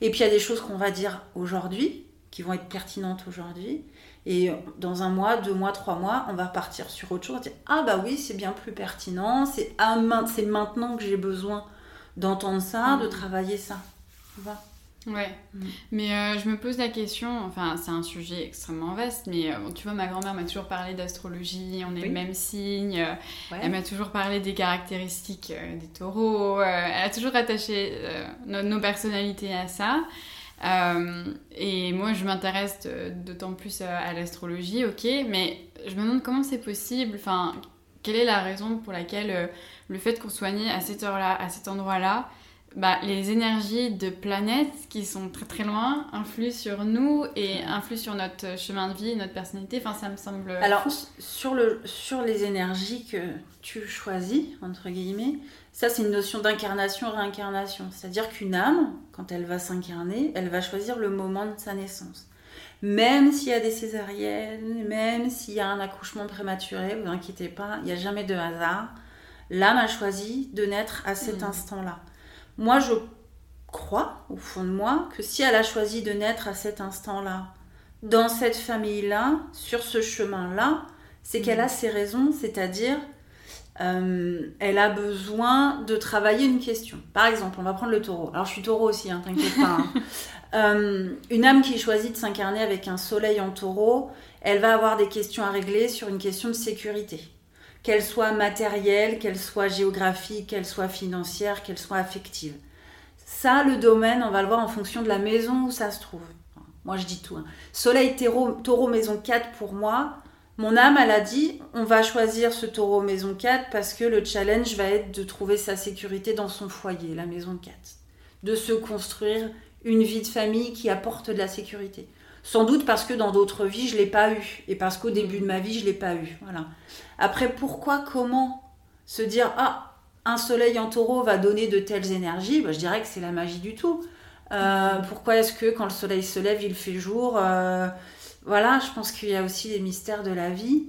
Et puis il y a des choses qu'on va dire aujourd'hui, qui vont être pertinentes aujourd'hui. Et dans un mois, deux mois, trois mois, on va partir sur autre chose. Dire, ah bah oui, c'est bien plus pertinent. C'est ah, maintenant que j'ai besoin d'entendre ça, de mmh. travailler ça. Ouais, mm. mais euh, je me pose la question, enfin c'est un sujet extrêmement vaste, mais euh, tu vois, ma grand-mère m'a toujours parlé d'astrologie, on est le même signe, euh, elle m'a toujours parlé des caractéristiques des taureaux, elle a toujours attaché nos, personnalités à ça. et moi je m'intéresse d'autant plus à l'astrologie, ok, mais je me demande comment c'est possible, enfin, quelle est la raison pour laquelle le fait qu'on soit né à cette heure-là, à cet endroit-là, bah, les énergies de planètes qui sont très très loin influent sur nous et influent sur notre chemin de vie, notre personnalité. Enfin, ça me semble. Alors, sur, le, sur les énergies que tu choisis, entre guillemets, ça c'est une notion d'incarnation-réincarnation. C'est-à-dire qu'une âme, quand elle va s'incarner, elle va choisir le moment de sa naissance. Même s'il y a des césariennes, même s'il y a un accouchement prématuré, vous inquiétez pas, il n'y a jamais de hasard. L'âme a choisi de naître à cet hmm. instant-là. Moi, je crois, au fond de moi, que si elle a choisi de naître à cet instant-là, dans cette famille-là, sur ce chemin-là, c'est qu'elle a mm. ses raisons, c'est-à-dire euh, elle a besoin de travailler une question. Par exemple, on va prendre le taureau. Alors je suis taureau aussi, hein, t'inquiète pas. Hein. Euh, une âme qui choisit de s'incarner avec un soleil en taureau, elle va avoir des questions à régler sur une question de sécurité. Qu'elle soit matérielle, qu'elle soit géographique, qu'elle soit financière, qu'elle soit affective. Ça, le domaine, on va le voir en fonction de la maison où ça se trouve. Moi, je dis tout. Hein. Soleil taureau, taureau maison 4 pour moi, mon âme, elle a dit, on va choisir ce taureau maison 4 parce que le challenge va être de trouver sa sécurité dans son foyer, la maison 4. De se construire une vie de famille qui apporte de la sécurité. Sans doute parce que dans d'autres vies, je ne l'ai pas eu. Et parce qu'au début de ma vie, je ne l'ai pas eu. Voilà. Après, pourquoi, comment se dire, ah, un soleil en taureau va donner de telles énergies? Bah, Je dirais que c'est la magie du tout. Euh, pourquoi est-ce que quand le soleil se lève, il fait jour? Euh, voilà, je pense qu'il y a aussi des mystères de la vie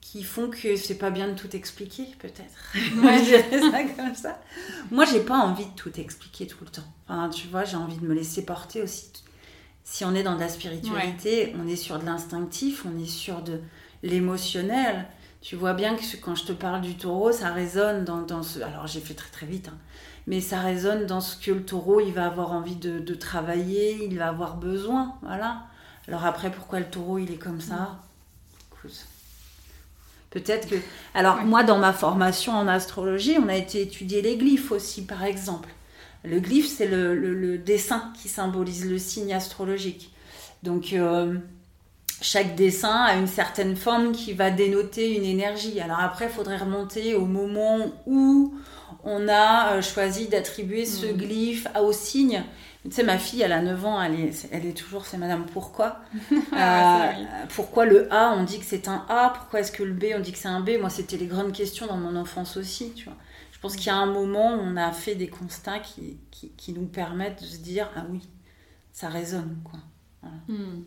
qui font que c'est pas bien de tout expliquer, peut-être. Moi, je dirais ça comme ça. Moi, j'ai pas envie de tout expliquer tout le temps. Enfin, tu vois, j'ai envie de me laisser porter aussi. Si on est dans de la spiritualité, on est sur de l'instinctif, on est sur de l'émotionnel. Tu vois bien que quand je te parle du taureau, ça résonne dans, ce. Alors, j'ai fait très très vite, hein. mais ça résonne dans ce que le taureau, il va avoir envie de, de travailler, il va avoir besoin. Voilà. Alors après, pourquoi le taureau, il est comme ça? Peut-être que... Alors moi, dans ma formation en astrologie, on a été étudier les glyphes aussi, par exemple. Le glyphe, c'est le, dessin qui symbolise le signe astrologique. Donc, euh, chaque dessin a une certaine forme qui va dénoter une énergie. Alors après, il faudrait remonter au moment où on a euh, choisi d'attribuer ce mmh. glyphe au signe. Tu sais, ma fille, elle a 9 ans, elle est, elle est toujours, c'est Madame Pourquoi. Euh, pourquoi le A, on dit que c'est un A Pourquoi est-ce que le B, on dit que c'est un B Moi, c'était les grandes questions dans mon enfance aussi, tu vois. Je pense qu'il y a un moment où on a fait des constats qui, qui, nous permettent de se dire, ah oui, ça résonne, quoi. Hmm.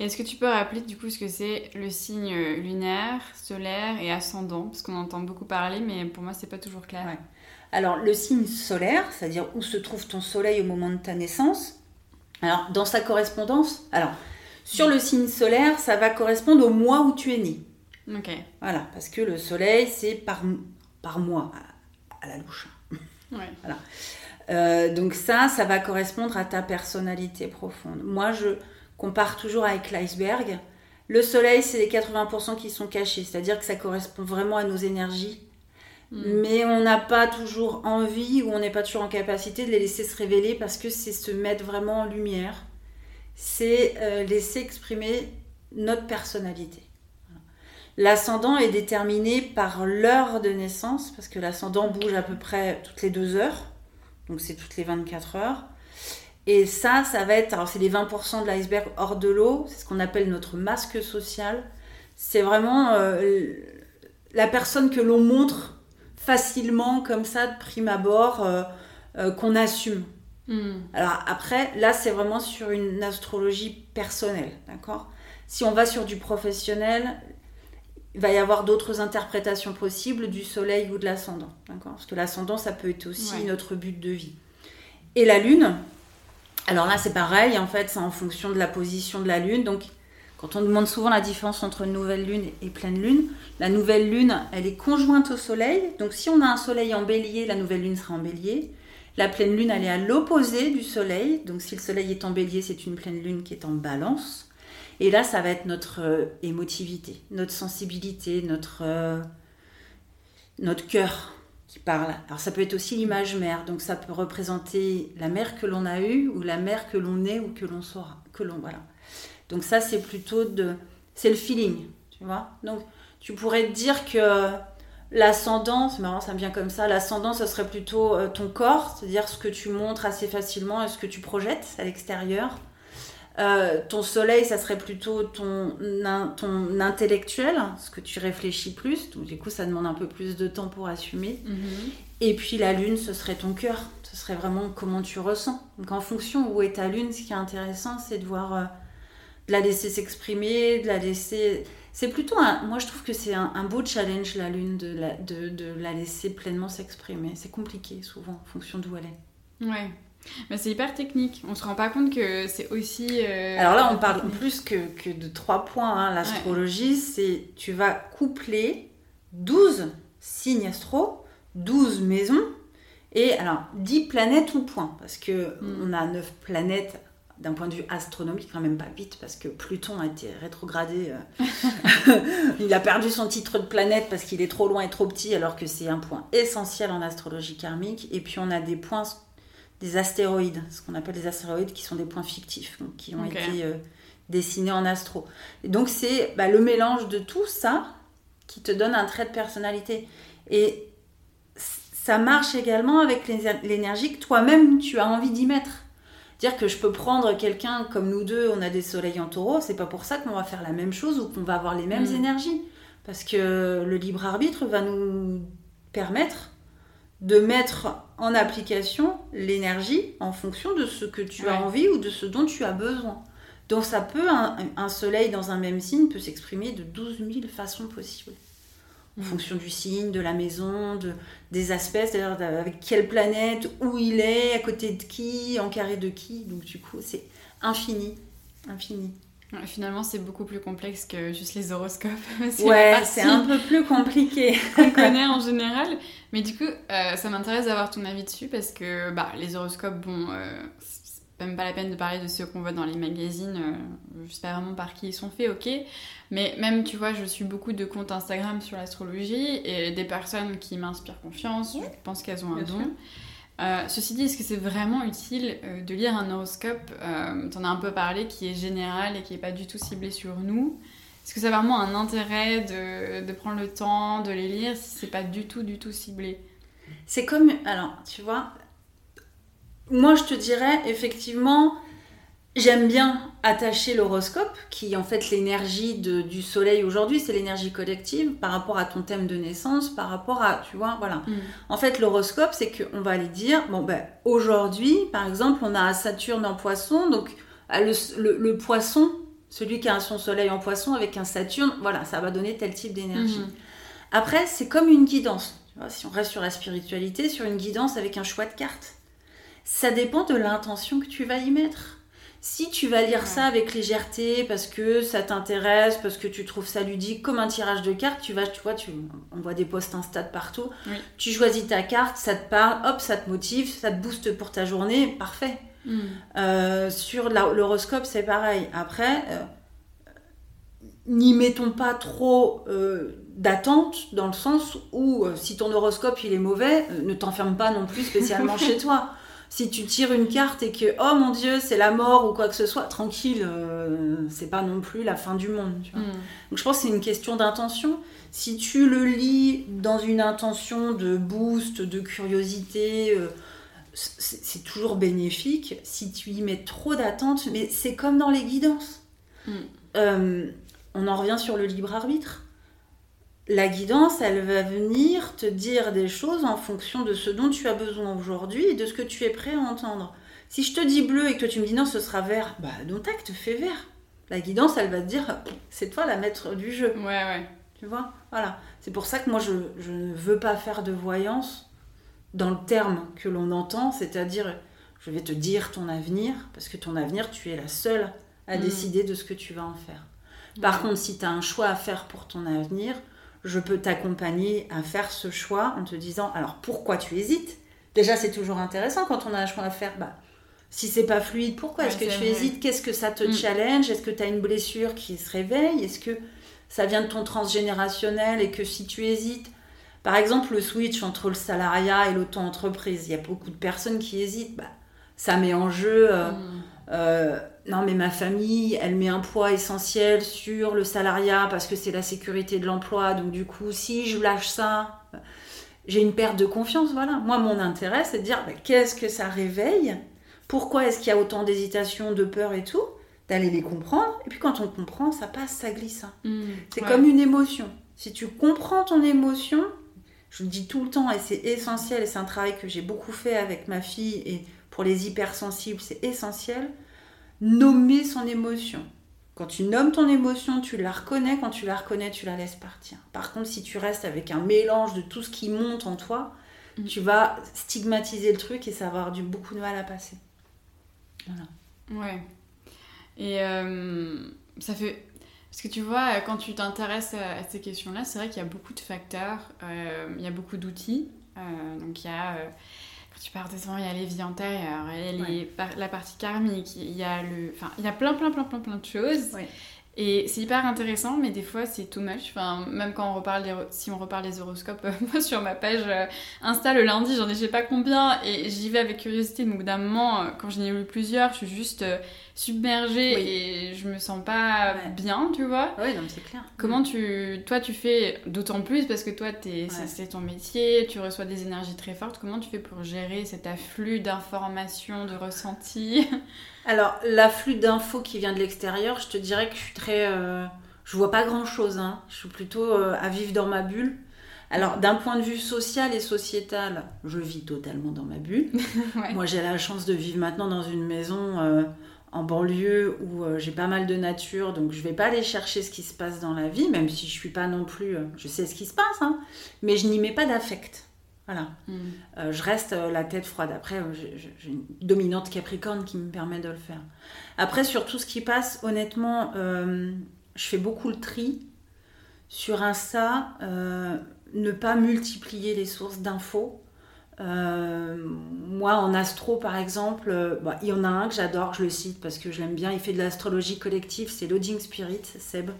Est-ce que tu peux rappeler du coup ce que c'est le signe lunaire, solaire et ascendant? Parce qu'on entend beaucoup parler, mais pour moi, c'est pas toujours clair. Ouais. Alors, le signe solaire, c'est-à-dire où se trouve ton soleil au moment de ta naissance, alors dans sa correspondance, alors sur le signe solaire, ça va correspondre au mois où tu es né. Ok. Voilà, parce que le soleil, c'est par, par mois, à, la louche. Ouais. Voilà. Euh, donc ça, ça va correspondre à ta personnalité profonde. Moi, je compare toujours avec l'iceberg. Le soleil, c'est les 80% qui sont cachés, c'est-à-dire que ça correspond vraiment à nos énergies Mm. Mais on n'a pas toujours envie ou on n'est pas toujours en capacité de les laisser se révéler parce que c'est se mettre vraiment en lumière. C'est euh, laisser exprimer notre personnalité. L'ascendant est déterminé par l'heure de naissance, parce que l'ascendant bouge à peu près toutes les deux heures, donc c'est toutes les 24 heures. Et ça, ça va être, alors c'est les 20% de l'iceberg hors de l'eau, c'est ce qu'on appelle notre masque social. C'est vraiment euh, la personne que l'on montre facilement comme ça de prime abord euh, euh, qu'on assume. Hmm. Alors après, là c'est vraiment sur une astrologie personnelle, d'accord? Si on va sur du professionnel, il va y avoir d'autres interprétations possibles du soleil ou de l'ascendant, d'accord? Parce que l'ascendant, ça peut être aussi notre but de vie. Et la lune, alors là c'est pareil, en fait c'est en fonction de la position de la lune, donc quand on demande souvent la différence entre nouvelle lune et pleine lune, la nouvelle lune, elle est conjointe au soleil. Donc si on a un soleil en bélier, la nouvelle lune sera en bélier. La pleine lune, elle est à l'opposé du soleil. Donc si le soleil est en bélier, c'est une pleine lune qui est en balance. Et là, ça va être notre euh, émotivité, notre sensibilité, notre, euh, notre cœur qui parle. Alors ça peut être aussi l'image mère. Donc ça peut représenter la mère que l'on a eue ou la mère que l'on est ou que l'on sera. Voilà. Donc ça, c'est plutôt de... C'est le feeling, tu vois. Donc tu pourrais dire que l'ascendant, c'est marrant, ça me vient comme ça, l'ascendant, ce serait plutôt euh, ton corps, c'est-à-dire ce que tu montres assez facilement et ce que tu projettes à l'extérieur. Euh, ton soleil, ça serait plutôt ton, ton intellectuel, ce que tu réfléchis plus. Donc, du coup, ça demande un peu plus de temps pour assumer. Mm-hmm. Et puis, la lune, ce serait ton cœur. Ce serait vraiment comment tu ressens. Donc, en fonction où est ta lune, ce qui est intéressant, c'est de voir euh, de la laisser s'exprimer, de la laisser. C'est plutôt un. Moi, je trouve que c'est un, beau challenge, la lune, de la, de, de la laisser pleinement s'exprimer. C'est compliqué, souvent, en fonction d'où elle est. Ouais. Mais c'est hyper technique. On se rend pas compte que c'est aussi. Euh, Alors là, on parle plus que, que de trois points. Hein. L'astrologie, c'est. Tu vas coupler 12 signe astro, 12 maisons, et alors 10 planètes ou points, parce que Mm. on a 9 planètes d'un point de vue astronomique, quand même pas vite, parce que Pluton a été rétrogradé. euh, il a perdu son titre de planète parce qu'il est trop loin et trop petit, alors que c'est un point essentiel en astrologie karmique. Et puis on a des points, des astéroïdes, ce qu'on appelle des astéroïdes, qui sont des points fictifs, donc qui ont été euh, dessinés en astro. Et donc c'est bah, le mélange de tout ça qui te donne un trait de personnalité. Et ça marche également avec l'énergie que toi-même tu as envie d'y mettre. Dire que je peux prendre quelqu'un comme nous deux, on a des soleils en taureau, c'est pas pour ça qu'on va faire la même chose ou qu'on va avoir les mêmes Mm. énergies. Parce que le libre arbitre va nous permettre de mettre en application l'énergie en fonction de ce que tu as envie ou de ce dont tu as besoin. Donc ça peut, un, un soleil dans un même signe peut s'exprimer de 12 000 façons possibles. En Mm. fonction du signe, de la maison, de, des aspects, c'est-à-dire avec quelle planète, où il est, à côté de qui, en carré de qui. Donc du coup, c'est infini. Infini. Finalement, c'est beaucoup plus complexe que juste les horoscopes. Ouais, c'est un peu plus compliqué. qu'on connaît en général. Mais du coup, euh, ça m'intéresse d'avoir ton avis dessus parce que bah, les horoscopes, bon, euh, c'est même pas la peine de parler de ceux qu'on voit dans les magazines. euh, je sais pas vraiment par qui ils sont faits, ok. Mais même, tu vois, je suis beaucoup de comptes Instagram sur l'astrologie et des personnes qui m'inspirent confiance. Je pense qu'elles ont un Bien don. sûr. Euh, ceci dit, est-ce que c'est vraiment utile euh, de lire un horoscope euh, T'en as un peu parlé, qui est général et qui est pas du tout ciblé sur nous. Est-ce que ça a vraiment un intérêt de, de prendre le temps de les lire si c'est pas du tout, du tout ciblé? C'est comme. Alors, tu vois, moi je te dirais, effectivement, j'aime bien attacher l'horoscope, qui est en fait l'énergie du soleil aujourd'hui, c'est l'énergie collective, par rapport à ton thème de naissance, par rapport à. Tu vois, voilà. En fait, l'horoscope, c'est qu'on va aller dire, bon, ben, aujourd'hui, par exemple, on a Saturne en poisson, donc ah, le, le- le poisson, celui qui a son soleil en poisson avec un Saturne, voilà, ça va donner tel type d'énergie. Mhm. Après, c'est comme une guidance. Tu vois, si on reste sur la spiritualité, sur une guidance avec un choix de cartes. Ça dépend de l'intention que tu vas y mettre. Si tu vas lire Ouais. ça avec légèreté, parce que ça t'intéresse, parce que tu trouves ça ludique, comme un tirage de cartes, tu vas, tu vois, tu, on voit des posts Insta de partout. Oui. Tu choisis ta carte, ça te parle, hop, ça te motive, ça te booste pour ta journée, parfait. Mhm. Euh, sur l'horoscope, c'est pareil. Après, euh, n'y mettons pas trop euh, d'attente dans le sens où si ton horoscope il est mauvais, ne t'enferme pas non plus spécialement chez toi. Si tu tires une carte et que oh mon dieu c'est la mort ou quoi que ce soit, tranquille, euh, c'est pas non plus la fin du monde. tu vois. Mhm. Donc je pense que c'est une question d'intention. Si tu le lis dans une intention de boost, de curiosité, euh, c'est c'est toujours bénéfique. Si tu y mets trop d'attente, mais c'est comme dans les guidances. Mm. Euh, on en revient sur le libre arbitre. La guidance, elle va venir te dire des choses en fonction de ce dont tu as besoin aujourd'hui et de ce que tu es prêt à entendre. Si je te dis bleu et que toi tu me dis non, ce sera vert, bah donc acte, fais vert. La guidance, elle va te dire, c'est toi la maître du jeu. Ouais, ouais. Tu vois? Voilà. C'est pour ça que moi, je, je ne veux pas faire de voyance dans le terme que l'on entend, c'est-à-dire, je vais te dire ton avenir, parce que ton avenir, tu es la seule à Mm. décider de ce que tu vas en faire. Par Ouais. contre, si tu as un choix à faire pour ton avenir, je peux t'accompagner à faire ce choix en te disant, alors pourquoi tu hésites? Déjà, c'est toujours intéressant quand on a un choix à faire. Bah, si c'est pas fluide, pourquoi? Ouais, est-ce que tu vrai. hésites? Qu'est-ce que ça te Mm. challenge? Est-ce que tu as une blessure qui se réveille? Est-ce que ça vient de ton transgénérationnel et que si tu hésites, par exemple, le switch entre le salariat et l'auto-entreprise, il y a beaucoup de personnes qui hésitent. Bah, ça met en jeu. euh, Mhm. Euh, non, mais ma famille, elle met un poids essentiel sur le salariat parce que c'est la sécurité de l'emploi. Donc, du coup, si je lâche ça, j'ai une perte de confiance. Voilà. Moi, mon intérêt, c'est de dire bah, qu'est-ce que ça réveille? Pourquoi est-ce qu'il y a autant d'hésitation, de peur et tout? D'aller les comprendre. Et puis, quand on comprend, ça passe, ça glisse. hein. Mhm. C'est Ouais. comme une émotion. Si tu comprends ton émotion, je le dis tout le temps et c'est essentiel, et c'est un travail que j'ai beaucoup fait avec ma fille et pour les hypersensibles, c'est essentiel, nommer son émotion. Quand tu nommes ton émotion, tu la reconnais, quand tu la reconnais, tu la laisses partir. Par contre, si tu restes avec un mélange de tout ce qui monte en toi, Mm. tu vas stigmatiser le truc et ça va avoir du beaucoup de mal à passer. Ouais. Et euh, ça fait. Parce que tu vois, quand tu t'intéresses à ces questions-là, c'est vrai qu'il y a beaucoup de facteurs, euh, il y a beaucoup d'outils. Euh, donc il y a, tu pars devant, il y a les vies antérieures, il y a la partie karmique, il y a le, enfin, il y a plein, plein, plein, plein, plein de choses. Et c'est hyper intéressant, mais des fois c'est too much. Enfin, même quand on reparle des, si on reparle des horoscopes, moi sur ma page Insta le lundi, j'en ai je sais pas combien, et j'y vais avec curiosité. Bout d'un moment, quand j'en ai lu plusieurs, je suis juste submergée et je me sens pas bien, tu vois. Oui, non, c'est clair. Comment tu, toi, tu fais d'autant plus parce que toi, es, c'est ton métier, tu reçois des énergies très fortes. Comment tu fais pour gérer cet afflux d'informations, de ressentis? Alors, l'afflux d'infos qui vient de l'extérieur, je te dirais que je suis très, euh, je vois pas grand chose. Hein. Je suis plutôt euh, à vivre dans ma bulle. Alors, d'un point de vue social et sociétal, je vis totalement dans ma bulle. Moi, j'ai la chance de vivre maintenant dans une maison euh, en banlieue où euh, j'ai pas mal de nature, donc je vais pas aller chercher ce qui se passe dans la vie, même si je suis pas non plus, je sais ce qui se passe, hein, mais je n'y mets pas d'affect. Voilà. Mm. Euh, je reste la tête froide. Après, j'ai une dominante Capricorne qui me permet de le faire. Après, sur tout ce qui passe, honnêtement, je fais beaucoup le tri. Sur Insta, ne pas multiplier les sources d'infos. Euh, moi, en astro, par exemple, euh, bah, il y en a un que j'adore, je le cite parce que je l'aime bien. Il fait de l'astrologie collective, c'est Loading Spirit, Seb.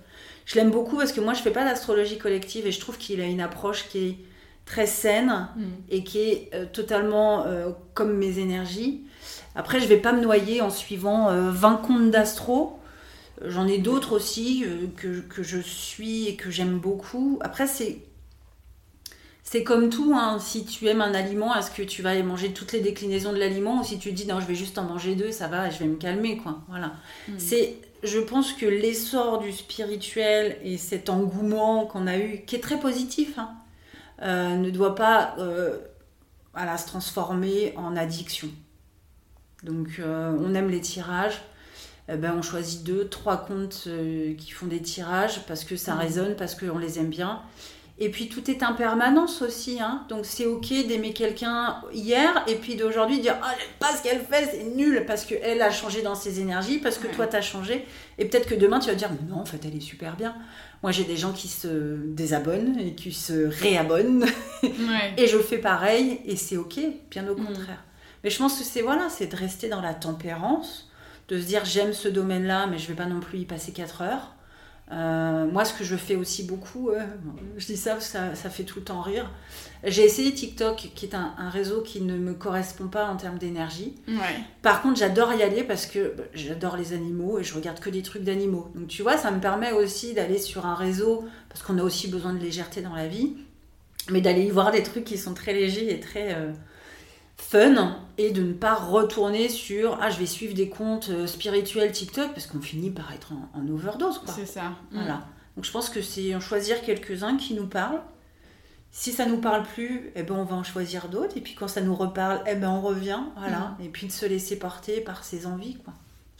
Je l'aime beaucoup parce que moi, je fais pas d'astrologie collective et je trouve qu'il a une approche qui est très saine mm. et qui est euh, totalement comme mes énergies. Après, je vais pas me noyer en suivant 20 comptes d'astro. J'en ai d'autres aussi que, que, je suis et que j'aime beaucoup. Après, c'est c'est comme tout, hein. si tu aimes un aliment, est-ce que tu vas manger toutes les déclinaisons de l'aliment ou si tu dis non, je vais juste en manger deux, ça va, je vais me calmer, quoi. Voilà. Hmm. C'est, je pense que l'essor du spirituel et cet engouement qu'on a eu, qui est très positif, hein, euh, ne doit pas euh, voilà, se transformer en addiction. Donc, euh, on aime les tirages. Eh ben, on choisit deux, trois comptes qui font des tirages parce que ça hmm. résonne, parce qu'on les aime bien. Et puis tout est en permanence aussi, hein. donc c'est ok d'aimer quelqu'un hier et puis d'aujourd'hui dire ah j'aime pas ce qu'elle fait, c'est nul parce qu'elle a changé dans ses énergies, parce que toi t'as changé et peut-être que demain tu vas dire mais non en fait elle est super bien. Moi j'ai des gens qui se désabonnent et qui se réabonnent et je fais pareil et c'est ok, bien au mm. contraire. Mais je pense que c'est voilà, c'est de rester dans la tempérance, de se dire j'aime ce domaine-là mais je vais pas non plus y passer 4 heures. Euh, moi, ce que je fais aussi beaucoup, euh, je dis ça, ça, ça fait tout le temps rire. J'ai essayé TikTok, qui est un, réseau qui ne me correspond pas en termes d'énergie. Par contre, j'adore y aller parce que bah, j'adore les animaux et je regarde que des trucs d'animaux. Donc, tu vois, ça me permet aussi d'aller sur un réseau, parce qu'on a aussi besoin de légèreté dans la vie, mais d'aller y voir des trucs qui sont très légers et très. Euh, fun et de ne pas retourner sur ah je vais suivre des comptes euh, spirituels TikTok parce qu'on finit par être en, overdose quoi. C'est ça. Voilà. Mm. Donc je pense que c'est en choisir quelques-uns qui nous parlent. Si ça nous parle plus, eh ben on va en choisir d'autres et puis quand ça nous reparle, eh ben on revient, voilà. Mm. Et puis de se laisser porter par ses envies quoi.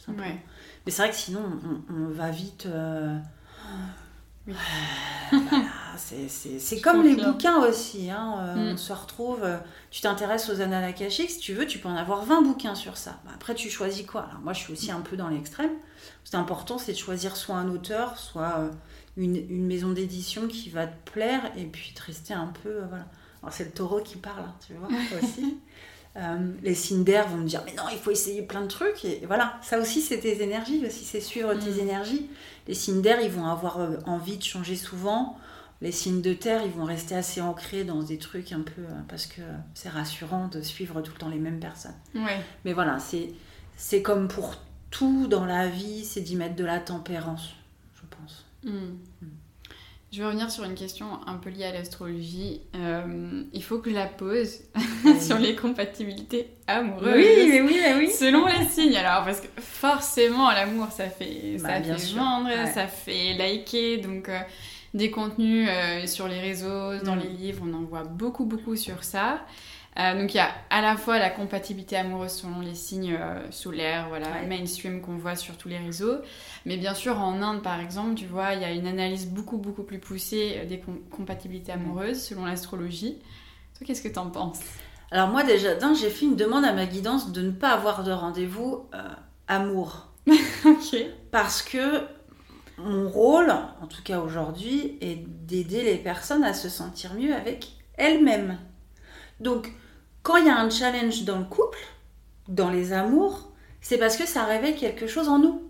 Ouais. Mais c'est vrai que sinon on, va vite euh, c'est comme les bouquins aussi. Hein. Euh, mm. On se retrouve, euh, tu t'intéresses aux annales akashiques, si tu veux, tu peux en avoir 20 bouquins sur ça. Bah, après, tu choisis quoi? Alors, Moi, je suis aussi un peu dans l'extrême. C'est important, c'est de choisir soit un auteur, soit euh, une, une, maison d'édition qui va te plaire et puis de rester un peu. voilà. Alors, c'est le taureau qui parle, hein, tu vois, aussi. Les signes d'air vont me dire mais non il faut essayer plein de trucs et voilà ça aussi c'est tes énergies aussi c'est suivre tes mm. énergies les signes d'air, ils vont avoir euh, envie de changer souvent. Les signes de terre, ils vont rester assez ancrés dans des trucs un peu. Euh, parce que c'est rassurant de suivre tout le temps les mêmes personnes. Mais voilà, c'est comme pour tout dans la vie, c'est d'y mettre de la tempérance, je pense. Hmm. Hmm. Je vais revenir sur une question un peu liée à l'astrologie. Euh, il faut que je la pose sur les compatibilités amoureuses. Oui, oui, oui. Selon les signes. Alors, parce que forcément, l'amour, ça fait, bah, ça fait vendre, ça fait liker. Donc, euh, des contenus euh, sur les réseaux, dans mm. les livres, on en voit beaucoup, beaucoup sur ça. Euh, donc il y a à la fois la compatibilité amoureuse selon les signes euh, solaires, voilà, mainstream qu'on voit sur tous les réseaux. Mais bien sûr, en Inde, par exemple, tu vois, il y a une analyse beaucoup, beaucoup plus poussée euh, des compatibilités amoureuses selon l'astrologie. Toi, qu'est-ce que tu en penses? Alors moi, déjà, j'ai fait une demande à ma guidance de ne pas avoir de rendez-vous amour. Parce que mon rôle, en tout cas aujourd'hui, est d'aider les personnes à se sentir mieux avec elles-mêmes. Donc, quand il y a un challenge dans le couple, dans les amours, c'est parce que ça réveille quelque chose en nous.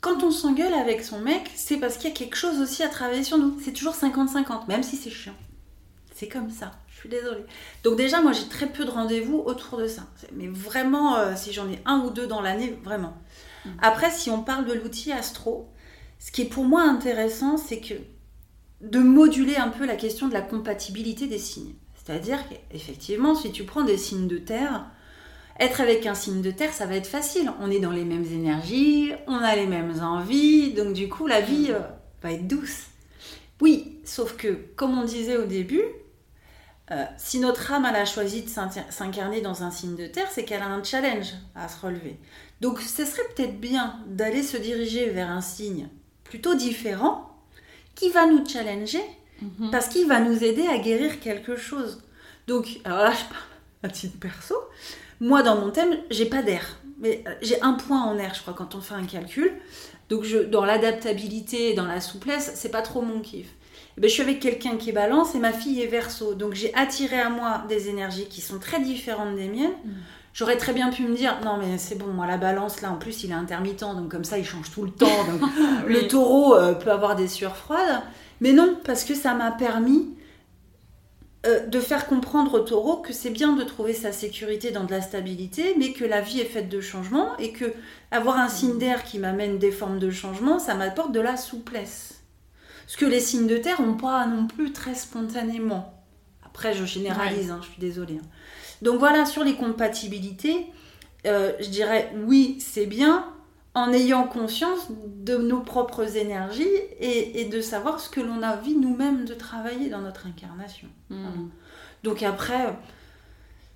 Quand on s'engueule avec son mec, c'est parce qu'il y a quelque chose aussi à travailler sur nous. C'est toujours 50-50, même si c'est chiant. C'est comme ça, je suis désolée. Donc déjà, moi j'ai très peu de rendez-vous autour de ça. Mais vraiment, euh, si j'en ai un ou deux dans l'année, vraiment. Mm. Après, si on parle de l'outil Astro, ce qui est pour moi intéressant, c'est que de moduler un peu la question de la compatibilité des signes. C'est-à-dire qu'effectivement, si tu prends des signes de terre, être avec un signe de terre, ça va être facile. On est dans les mêmes énergies, on a les mêmes envies, donc du coup, la vie euh, va être douce. Oui, sauf que, comme on disait au début, euh, si notre âme a choisi de s'incarner dans un signe de terre, c'est qu'elle a un challenge à se relever. Donc ce serait peut-être bien d'aller se diriger vers un signe plutôt différent qui va nous challenger mhm. parce qu'il va nous aider à guérir quelque chose. Donc, alors là, je parle à titre perso. Moi, dans mon thème, j'ai pas d'air. Mais euh, j'ai un point en air, je crois, quand on fait un calcul. Donc, je, dans l'adaptabilité, dans la souplesse, c'est pas trop mon kiff. Eh ben, je suis avec quelqu'un qui est balance et ma fille est verso. Donc j'ai attiré à moi des énergies qui sont très différentes des miennes. Mm. J'aurais très bien pu me dire, non mais c'est bon, moi la balance, là en plus il est intermittent, donc comme ça il change tout le temps. Donc le taureau euh, peut avoir des sueurs froides. Mais non, parce que ça m'a permis euh, de faire comprendre au taureau que c'est bien de trouver sa sécurité dans de la stabilité, mais que la vie est faite de changements et que avoir un signe d'air qui m'amène des formes de changement, ça m'apporte de la souplesse. Ce que les signes de terre n'ont pas non plus très spontanément. Après, je généralise, hein, je suis désolée. Hein. Donc voilà, sur les compatibilités, euh, je dirais oui, c'est bien, en ayant conscience de nos propres énergies et, de savoir ce que l'on a envie nous-mêmes de travailler dans notre incarnation. Hmm. Donc après,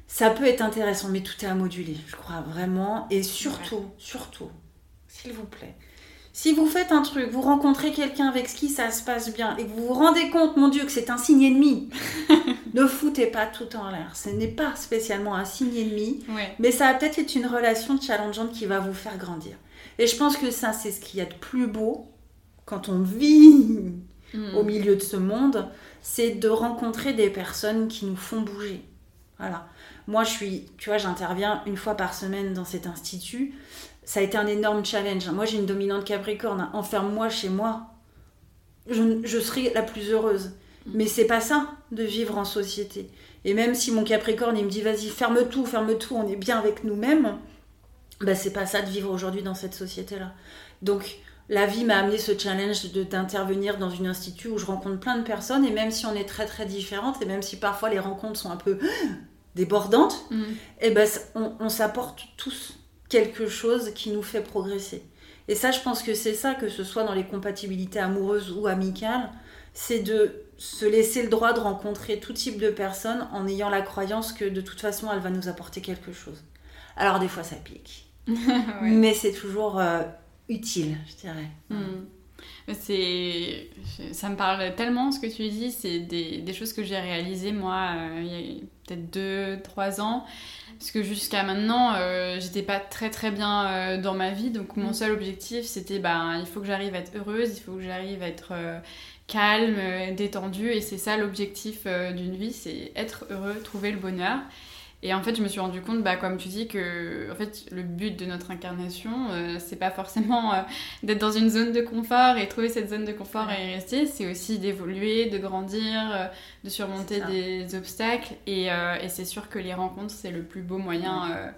ça peut être intéressant, mais tout est à moduler, je crois vraiment. Et surtout, surtout, s'il vous plaît, si vous faites un truc, vous rencontrez quelqu'un avec qui ça se passe bien et que vous vous rendez compte, mon Dieu, que c'est un signe ennemi, ne foutez pas tout en l'air. Ce n'est pas spécialement un signe ennemi, mais ça va peut-être être une relation challengeante qui va vous faire grandir. Et je pense que ça, c'est ce qu'il y a de plus beau quand on vit hmm. au milieu de ce monde, c'est de rencontrer des personnes qui nous font bouger. Voilà. Moi, je suis, tu vois, j'interviens une fois par semaine dans cet institut ça a été un énorme challenge. Moi, j'ai une dominante Capricorne. Enferme-moi chez moi. Je, je serai la plus heureuse. Mm. Mais c'est pas ça de vivre en société. Et même si mon Capricorne, il me dit vas-y, ferme tout, ferme tout, on est bien avec nous-mêmes, bah, c'est pas ça de vivre aujourd'hui dans cette société-là. Donc, la vie m'a amené ce challenge d'intervenir dans une institut où je rencontre plein de personnes, et même si on est très très différentes, et même si parfois les rencontres sont un peu débordantes, mm. et ben, on, on s'apporte tous quelque chose qui nous fait progresser. Et ça, je pense que c'est ça, que ce soit dans les compatibilités amoureuses ou amicales, c'est de se laisser le droit de rencontrer tout type de personnes en ayant la croyance que de toute façon, elle va nous apporter quelque chose. Alors des fois, ça pique. Mais c'est toujours euh, utile, je dirais. Hmm. C'est, ça me parle tellement ce que tu dis. C'est des, des choses que j'ai réalisées moi euh, il y a peut-être deux, trois ans. Parce que jusqu'à maintenant, euh, j'étais pas très très bien euh, dans ma vie. Donc mon mm. seul objectif, c'était bah, il faut que j'arrive à être heureuse, il faut que j'arrive à être calme, détendue. Et c'est ça l'objectif d'une vie, c'est être heureux, trouver le bonheur. Et en fait, je me suis rendu compte, bah, comme tu dis, que en fait, le but de notre incarnation, euh, c'est pas forcément euh, d'être dans une zone de confort et trouver cette zone de confort et y rester, c'est aussi d'évoluer, de grandir, euh, de surmonter des obstacles. Et, et c'est sûr que les rencontres, c'est le plus beau moyen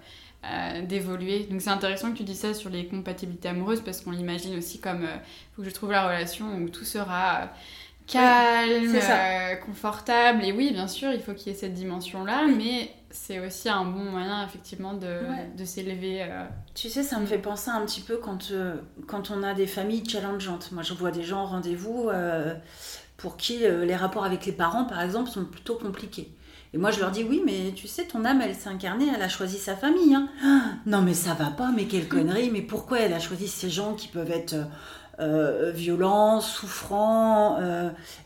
d'évoluer. Donc c'est intéressant que tu dis ça sur les compatibilités amoureuses parce qu'on l'imagine aussi comme il faut que je trouve la relation où tout sera calme, confortable. Et oui, bien sûr, il faut qu'il y ait cette dimension-là, mais c'est aussi un bon moyen effectivement de, de s'élever. Euh. Tu sais, ça me fait penser un petit peu quand, euh, quand on a des familles challengeantes. Moi, je vois des gens en rendez-vous euh, pour qui les rapports avec les parents, par exemple, sont plutôt compliqués. Et moi, je leur dis oui, mais tu sais, ton âme, elle s'est incarnée, elle a choisi sa famille. Hein. non, mais ça va pas, mais quelle connerie, mais pourquoi elle a choisi ces gens qui peuvent être euh, violent, souffrant,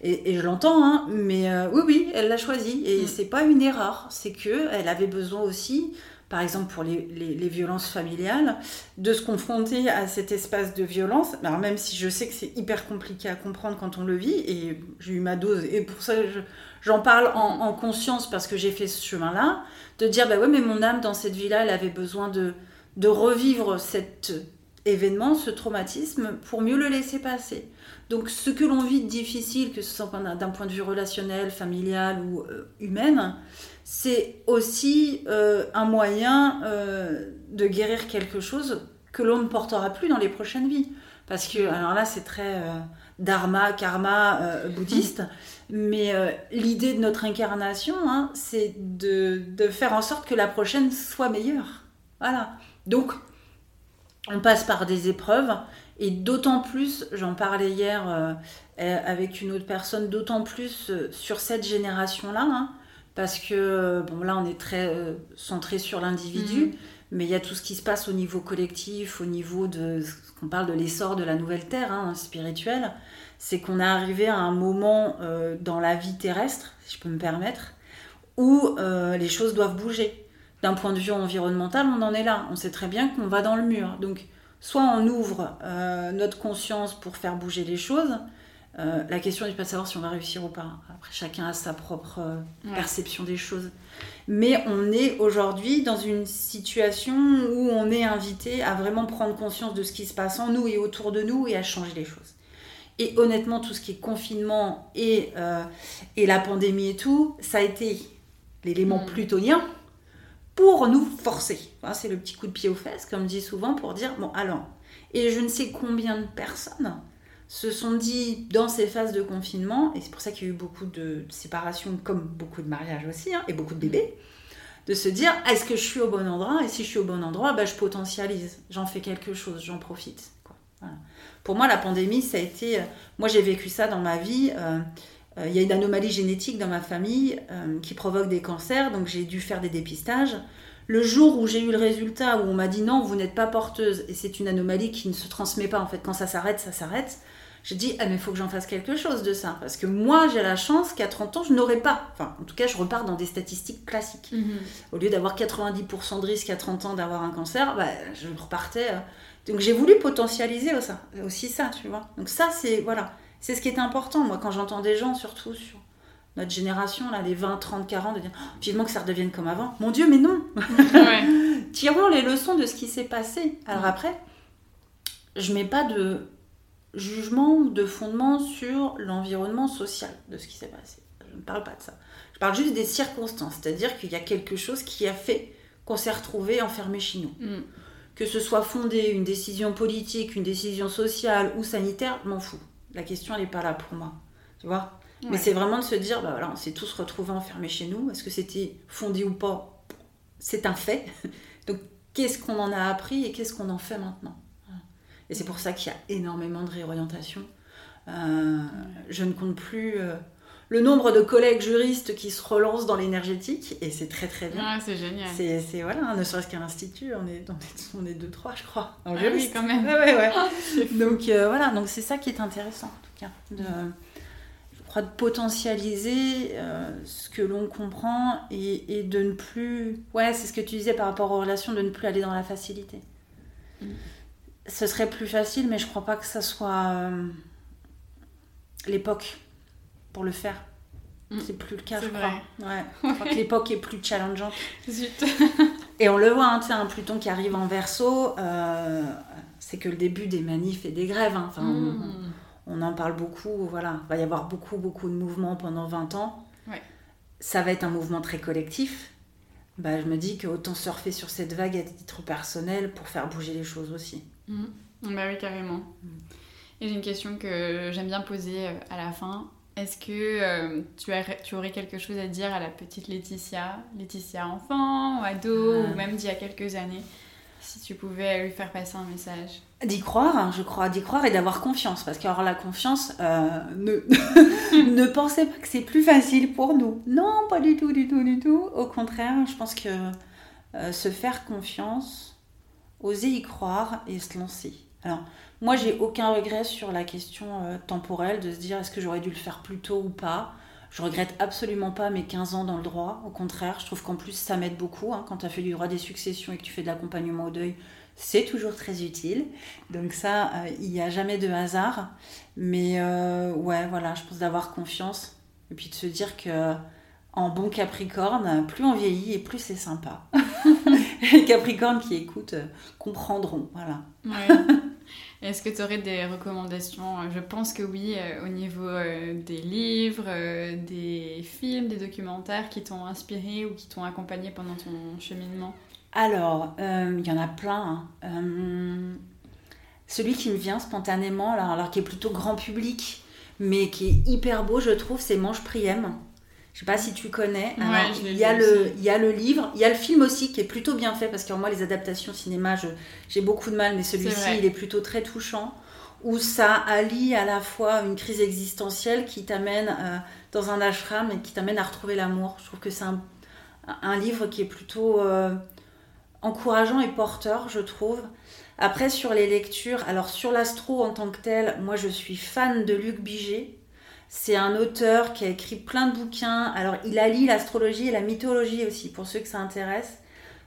et, je l'entends, hein, mais oui, oui, elle l'a choisi, et mm. c'est pas une erreur, c'est que elle avait besoin aussi par exemple pour les, violences familiales, de se confronter à cet espace de violence. Alors même si je sais que c'est hyper compliqué à comprendre quand on le vit, et j'ai eu ma dose, et pour ça j'en parle en, conscience parce que j'ai fait ce chemin-là, de dire bah ouais mais mon âme dans cette vie-là, elle avait besoin de, de revivre cet événement, ce traumatisme, pour mieux le laisser passer. Donc ce que l'on vit de difficile, que ce soit d'un point de vue relationnel, familial ou euh, humain, c'est aussi euh, un moyen euh, de guérir quelque chose que l'on ne portera plus dans les prochaines vies. Parce que, alors là, c'est très dharma, karma bouddhiste, mais l'idée de notre incarnation, hein, c'est de, de, faire en sorte que la prochaine soit meilleure. Voilà. Donc, on passe par des épreuves, et d'autant plus, j'en parlais hier avec une autre personne, d'autant plus sur cette génération-là, hein, parce que bon là on est très euh, centré sur l'individu, mhm. mais il y a tout ce qui se passe au niveau collectif, au niveau de ce qu'on parle de l'essor de la nouvelle terre hein, spirituelle, c'est qu'on est arrivé à un moment euh, dans la vie terrestre, si je peux me permettre, où euh, les choses doivent bouger. D'un point de vue environnemental, on en est là. On sait très bien qu'on va dans le mur. Donc, soit on ouvre notre conscience pour faire bouger les choses, euh, la question n'est pas de savoir si on va réussir ou pas. Après, chacun a sa propre euh, perception des choses. Mais on est aujourd'hui dans une situation où on est invité à vraiment prendre conscience de ce qui se passe en nous et autour de nous et à changer les choses. Et honnêtement, tout ce qui est confinement et, euh, et la pandémie et tout, ça a été l'élément mm. plutonien pour nous forcer. c'est le petit coup de pied aux fesses, comme dit souvent, pour dire, bon, alors, et je ne sais combien de personnes se sont dit dans ces phases de confinement, et c'est pour ça qu'il y a eu beaucoup de séparations, comme beaucoup de mariages aussi, hein, et beaucoup de bébés, de se dire est-ce que je suis au bon endroit Et si je suis au bon endroit, bah, je potentialise, j'en fais quelque chose, j'en profite. Pour moi, la pandémie, ça a été. Euh, moi, j'ai vécu ça dans ma vie. Euh, euh, il y a une anomalie génétique dans ma famille qui provoque des cancers, donc j'ai dû faire des dépistages. Le jour où j'ai eu le résultat, où on m'a dit non, vous n'êtes pas porteuse, et c'est une anomalie qui ne se transmet pas, en fait, quand ça s'arrête, ça s'arrête j'ai dit, ah, mais il faut que j'en fasse quelque chose de ça. Parce que moi, j'ai la chance qu'à 30 ans, je n'aurais pas. Enfin, en tout cas, je repars dans des statistiques classiques. Mhm. Au lieu d'avoir 90% de risque à 30 ans d'avoir un cancer, bah, je repartais. Euh. Donc, j'ai voulu potentialiser aussi ça, tu vois. Donc, ça, c'est voilà, c'est ce qui est important. Moi, quand j'entends des gens, surtout sur notre génération, là, les 20, 30, 40, de dire oh, vivement que ça redevienne comme avant. Mon Dieu, mais non Tirons les leçons de ce qui s'est passé. Alors, après, je mets pas de jugement ou de fondement sur l'environnement social de ce qui s'est passé. Je ne parle pas de ça. Je parle juste des circonstances, c'est-à-dire qu'il y a quelque chose qui a fait qu'on s'est retrouvé enfermé chez nous. Mm. Que ce soit fondé une décision politique, une décision sociale ou sanitaire, je m'en fous. La question, elle n'est pas là pour moi. Tu vois? Mais c'est vraiment de se dire, bah voilà, on s'est tous retrouvés enfermés chez nous. Est-ce que c'était fondé ou pas? C'est un fait. Donc, qu'est-ce qu'on en a appris et qu'est-ce qu'on en fait maintenant? Et c'est pour ça qu'il y a énormément de réorientation. Euh, je ne compte plus euh, le nombre de collègues juristes qui se relancent dans l'énergétique, et c'est très très bien. c'est génial. C'est, voilà, ne serait-ce qu'à l'Institut, on est, on est, deux, trois, je crois. Ah oui, quand même. ouais, ouais. donc euh, voilà, donc c'est ça qui est intéressant, en tout cas. De, je crois de potentialiser ce que l'on comprend et, et, de ne plus. Ouais, c'est ce que tu disais par rapport aux relations, de ne plus aller dans la facilité. Mm ce serait plus facile, mais je crois pas que ça soit euh, l'époque pour le faire. Mm. C'est plus le cas, je crois. Ouais. je crois que l'époque est plus challengeante. et on le voit, hein, un Pluton qui arrive en verso, euh, c'est que le début des manifs et des grèves. Hein. Enfin, mm. on, en parle beaucoup. Voilà. Il va y avoir beaucoup, beaucoup de mouvements pendant 20 ans. Ça va être un mouvement très collectif. Bah, je me dis qu'autant surfer sur cette vague à titre personnel pour faire bouger les choses aussi. Mmh. Bah oui, carrément. Et j'ai une question que j'aime bien poser euh, à la fin. Est-ce que euh, tu, as, tu, aurais quelque chose à dire à la petite Laetitia, Laetitia enfant, ou ado, ou même d'il y a quelques années, si tu pouvais lui faire passer un message? D'y croire, hein, je crois, d'y croire et d'avoir confiance. Parce qu'avoir la confiance, euh, ne, ne pensez pas que c'est plus facile pour nous. Non, pas du tout, du tout, du tout. Au contraire, je pense que se faire confiance, oser y croire et se lancer. Alors, moi, j'ai aucun regret sur la question euh, temporelle de se dire est-ce que j'aurais dû le faire plus tôt ou pas? Je regrette absolument pas mes 15 ans dans le droit. Au contraire, je trouve qu'en plus, ça m'aide beaucoup. Hein. quand tu as fait du droit des successions et que tu fais de l'accompagnement au deuil, c'est toujours très utile. Donc ça, euh, il n'y a jamais de hasard. Mais euh, ouais, voilà, je pense d'avoir confiance. Et puis de se dire que en bon Capricorne, plus on vieillit et plus c'est sympa. Les Capricornes qui écoutent euh, comprendront. Voilà. Est-ce que tu aurais des recommandations? Je pense que oui, au niveau des livres, des films, des documentaires qui t'ont inspiré ou qui t'ont accompagné pendant ton cheminement? Alors, euh, il y en a plein. Hein. Euh, celui qui me vient spontanément, alors, qui est plutôt grand public, mais qui est hyper beau, je trouve, c'est Mange Priem. Je sais pas si tu connais. il, y a le, il y a le livre, il y a le film aussi qui est plutôt bien fait parce que moi les adaptations cinéma, j'ai beaucoup de mal, mais celui-ci il est plutôt très touchant où ça allie à la fois une crise existentielle qui t'amène euh, dans un ashram et qui t'amène à retrouver l'amour. Je trouve que c'est un, livre qui est plutôt encourageant et porteur, je trouve. Après, sur les lectures, alors sur l'astro en tant que tel, moi je suis fan de Luc Biget. C'est un auteur qui a écrit plein de bouquins. Alors, il allie l'astrologie et la mythologie aussi, pour ceux que ça intéresse.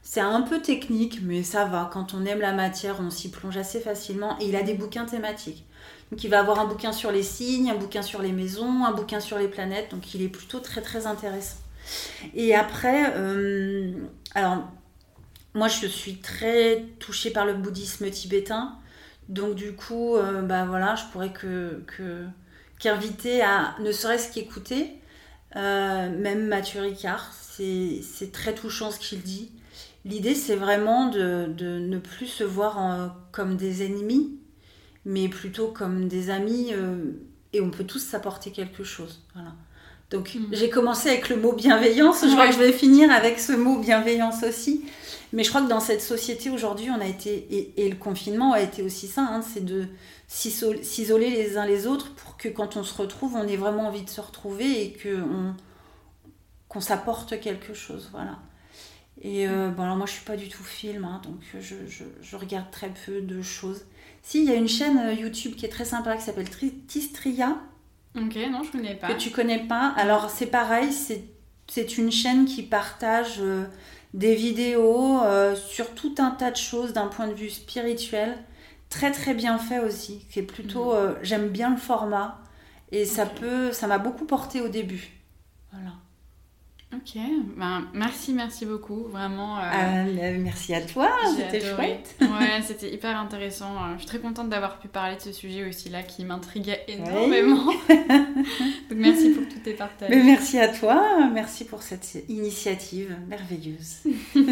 C'est un peu technique, mais ça va. Quand on aime la matière, on s'y plonge assez facilement. Et il a des bouquins thématiques. Donc, il va avoir un bouquin sur les signes, un bouquin sur les maisons, un bouquin sur les planètes. Donc, il est plutôt très, très intéressant. Et après, euh, alors, moi, je suis très touchée par le bouddhisme tibétain. Donc, du coup, euh, bah voilà, je pourrais que, qu'inviter à ne serait-ce qu'écouter. Euh, même Mathieu Ricard, c'est très touchant ce qu'il dit. L'idée, c'est vraiment de, ne plus se voir comme des ennemis, mais plutôt comme des amis, euh, et on peut tous s'apporter quelque chose. Voilà. Donc, mm. j'ai commencé avec le mot bienveillance, je crois que je vais finir avec ce mot bienveillance aussi. Mais je crois que dans cette société aujourd'hui, on a été, et, le confinement a été aussi ça, hein, c'est de s'isoler les uns les autres pour que quand on se retrouve, on ait vraiment envie de se retrouver et qu'on qu'on s'apporte quelque chose. Voilà. Et euh, bon, alors moi, je suis pas du tout film, hein, donc je, je, je, regarde très peu de choses. Si, il y a une chaîne euh, YouTube qui est très sympa qui s'appelle Tistria. Ok, non, je connais pas. Que tu connais pas. Alors, c'est pareil, c'est une chaîne qui partage. Euh, des vidéos euh, sur tout un tas de choses d'un point de vue spirituel. Très très bien fait aussi. Qui est plutôt, mm. euh, j'aime bien le format et ça peut, ça m'a beaucoup porté au début. Voilà. Ok, ben, merci, merci beaucoup, vraiment. Euh, ah, merci à toi, c'était chouette. ouais, c'était hyper intéressant. Je suis très contente d'avoir pu parler de ce sujet aussi là qui m'intriguait énormément. Donc merci pour tous tes partages. Mais merci à toi, merci pour cette initiative merveilleuse.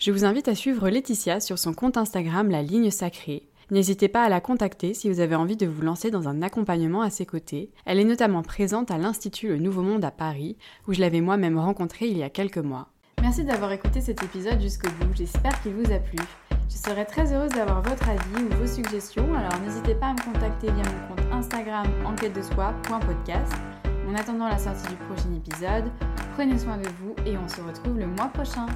Je vous invite à suivre Laetitia sur son compte Instagram La Ligne Sacrée N'hésitez pas à la contacter si vous avez envie de vous lancer dans un accompagnement à ses côtés. Elle est notamment présente à l'Institut Le Nouveau Monde à Paris, où je l'avais moi-même rencontrée il y a quelques mois. Merci d'avoir écouté cet épisode jusqu'au bout, j'espère qu'il vous a plu. Je serais très heureuse d'avoir votre avis ou vos suggestions, alors n'hésitez pas à me contacter via mon compte Instagram enquête de soi.podcast. En attendant la sortie du prochain épisode, prenez soin de vous et on se retrouve le mois prochain.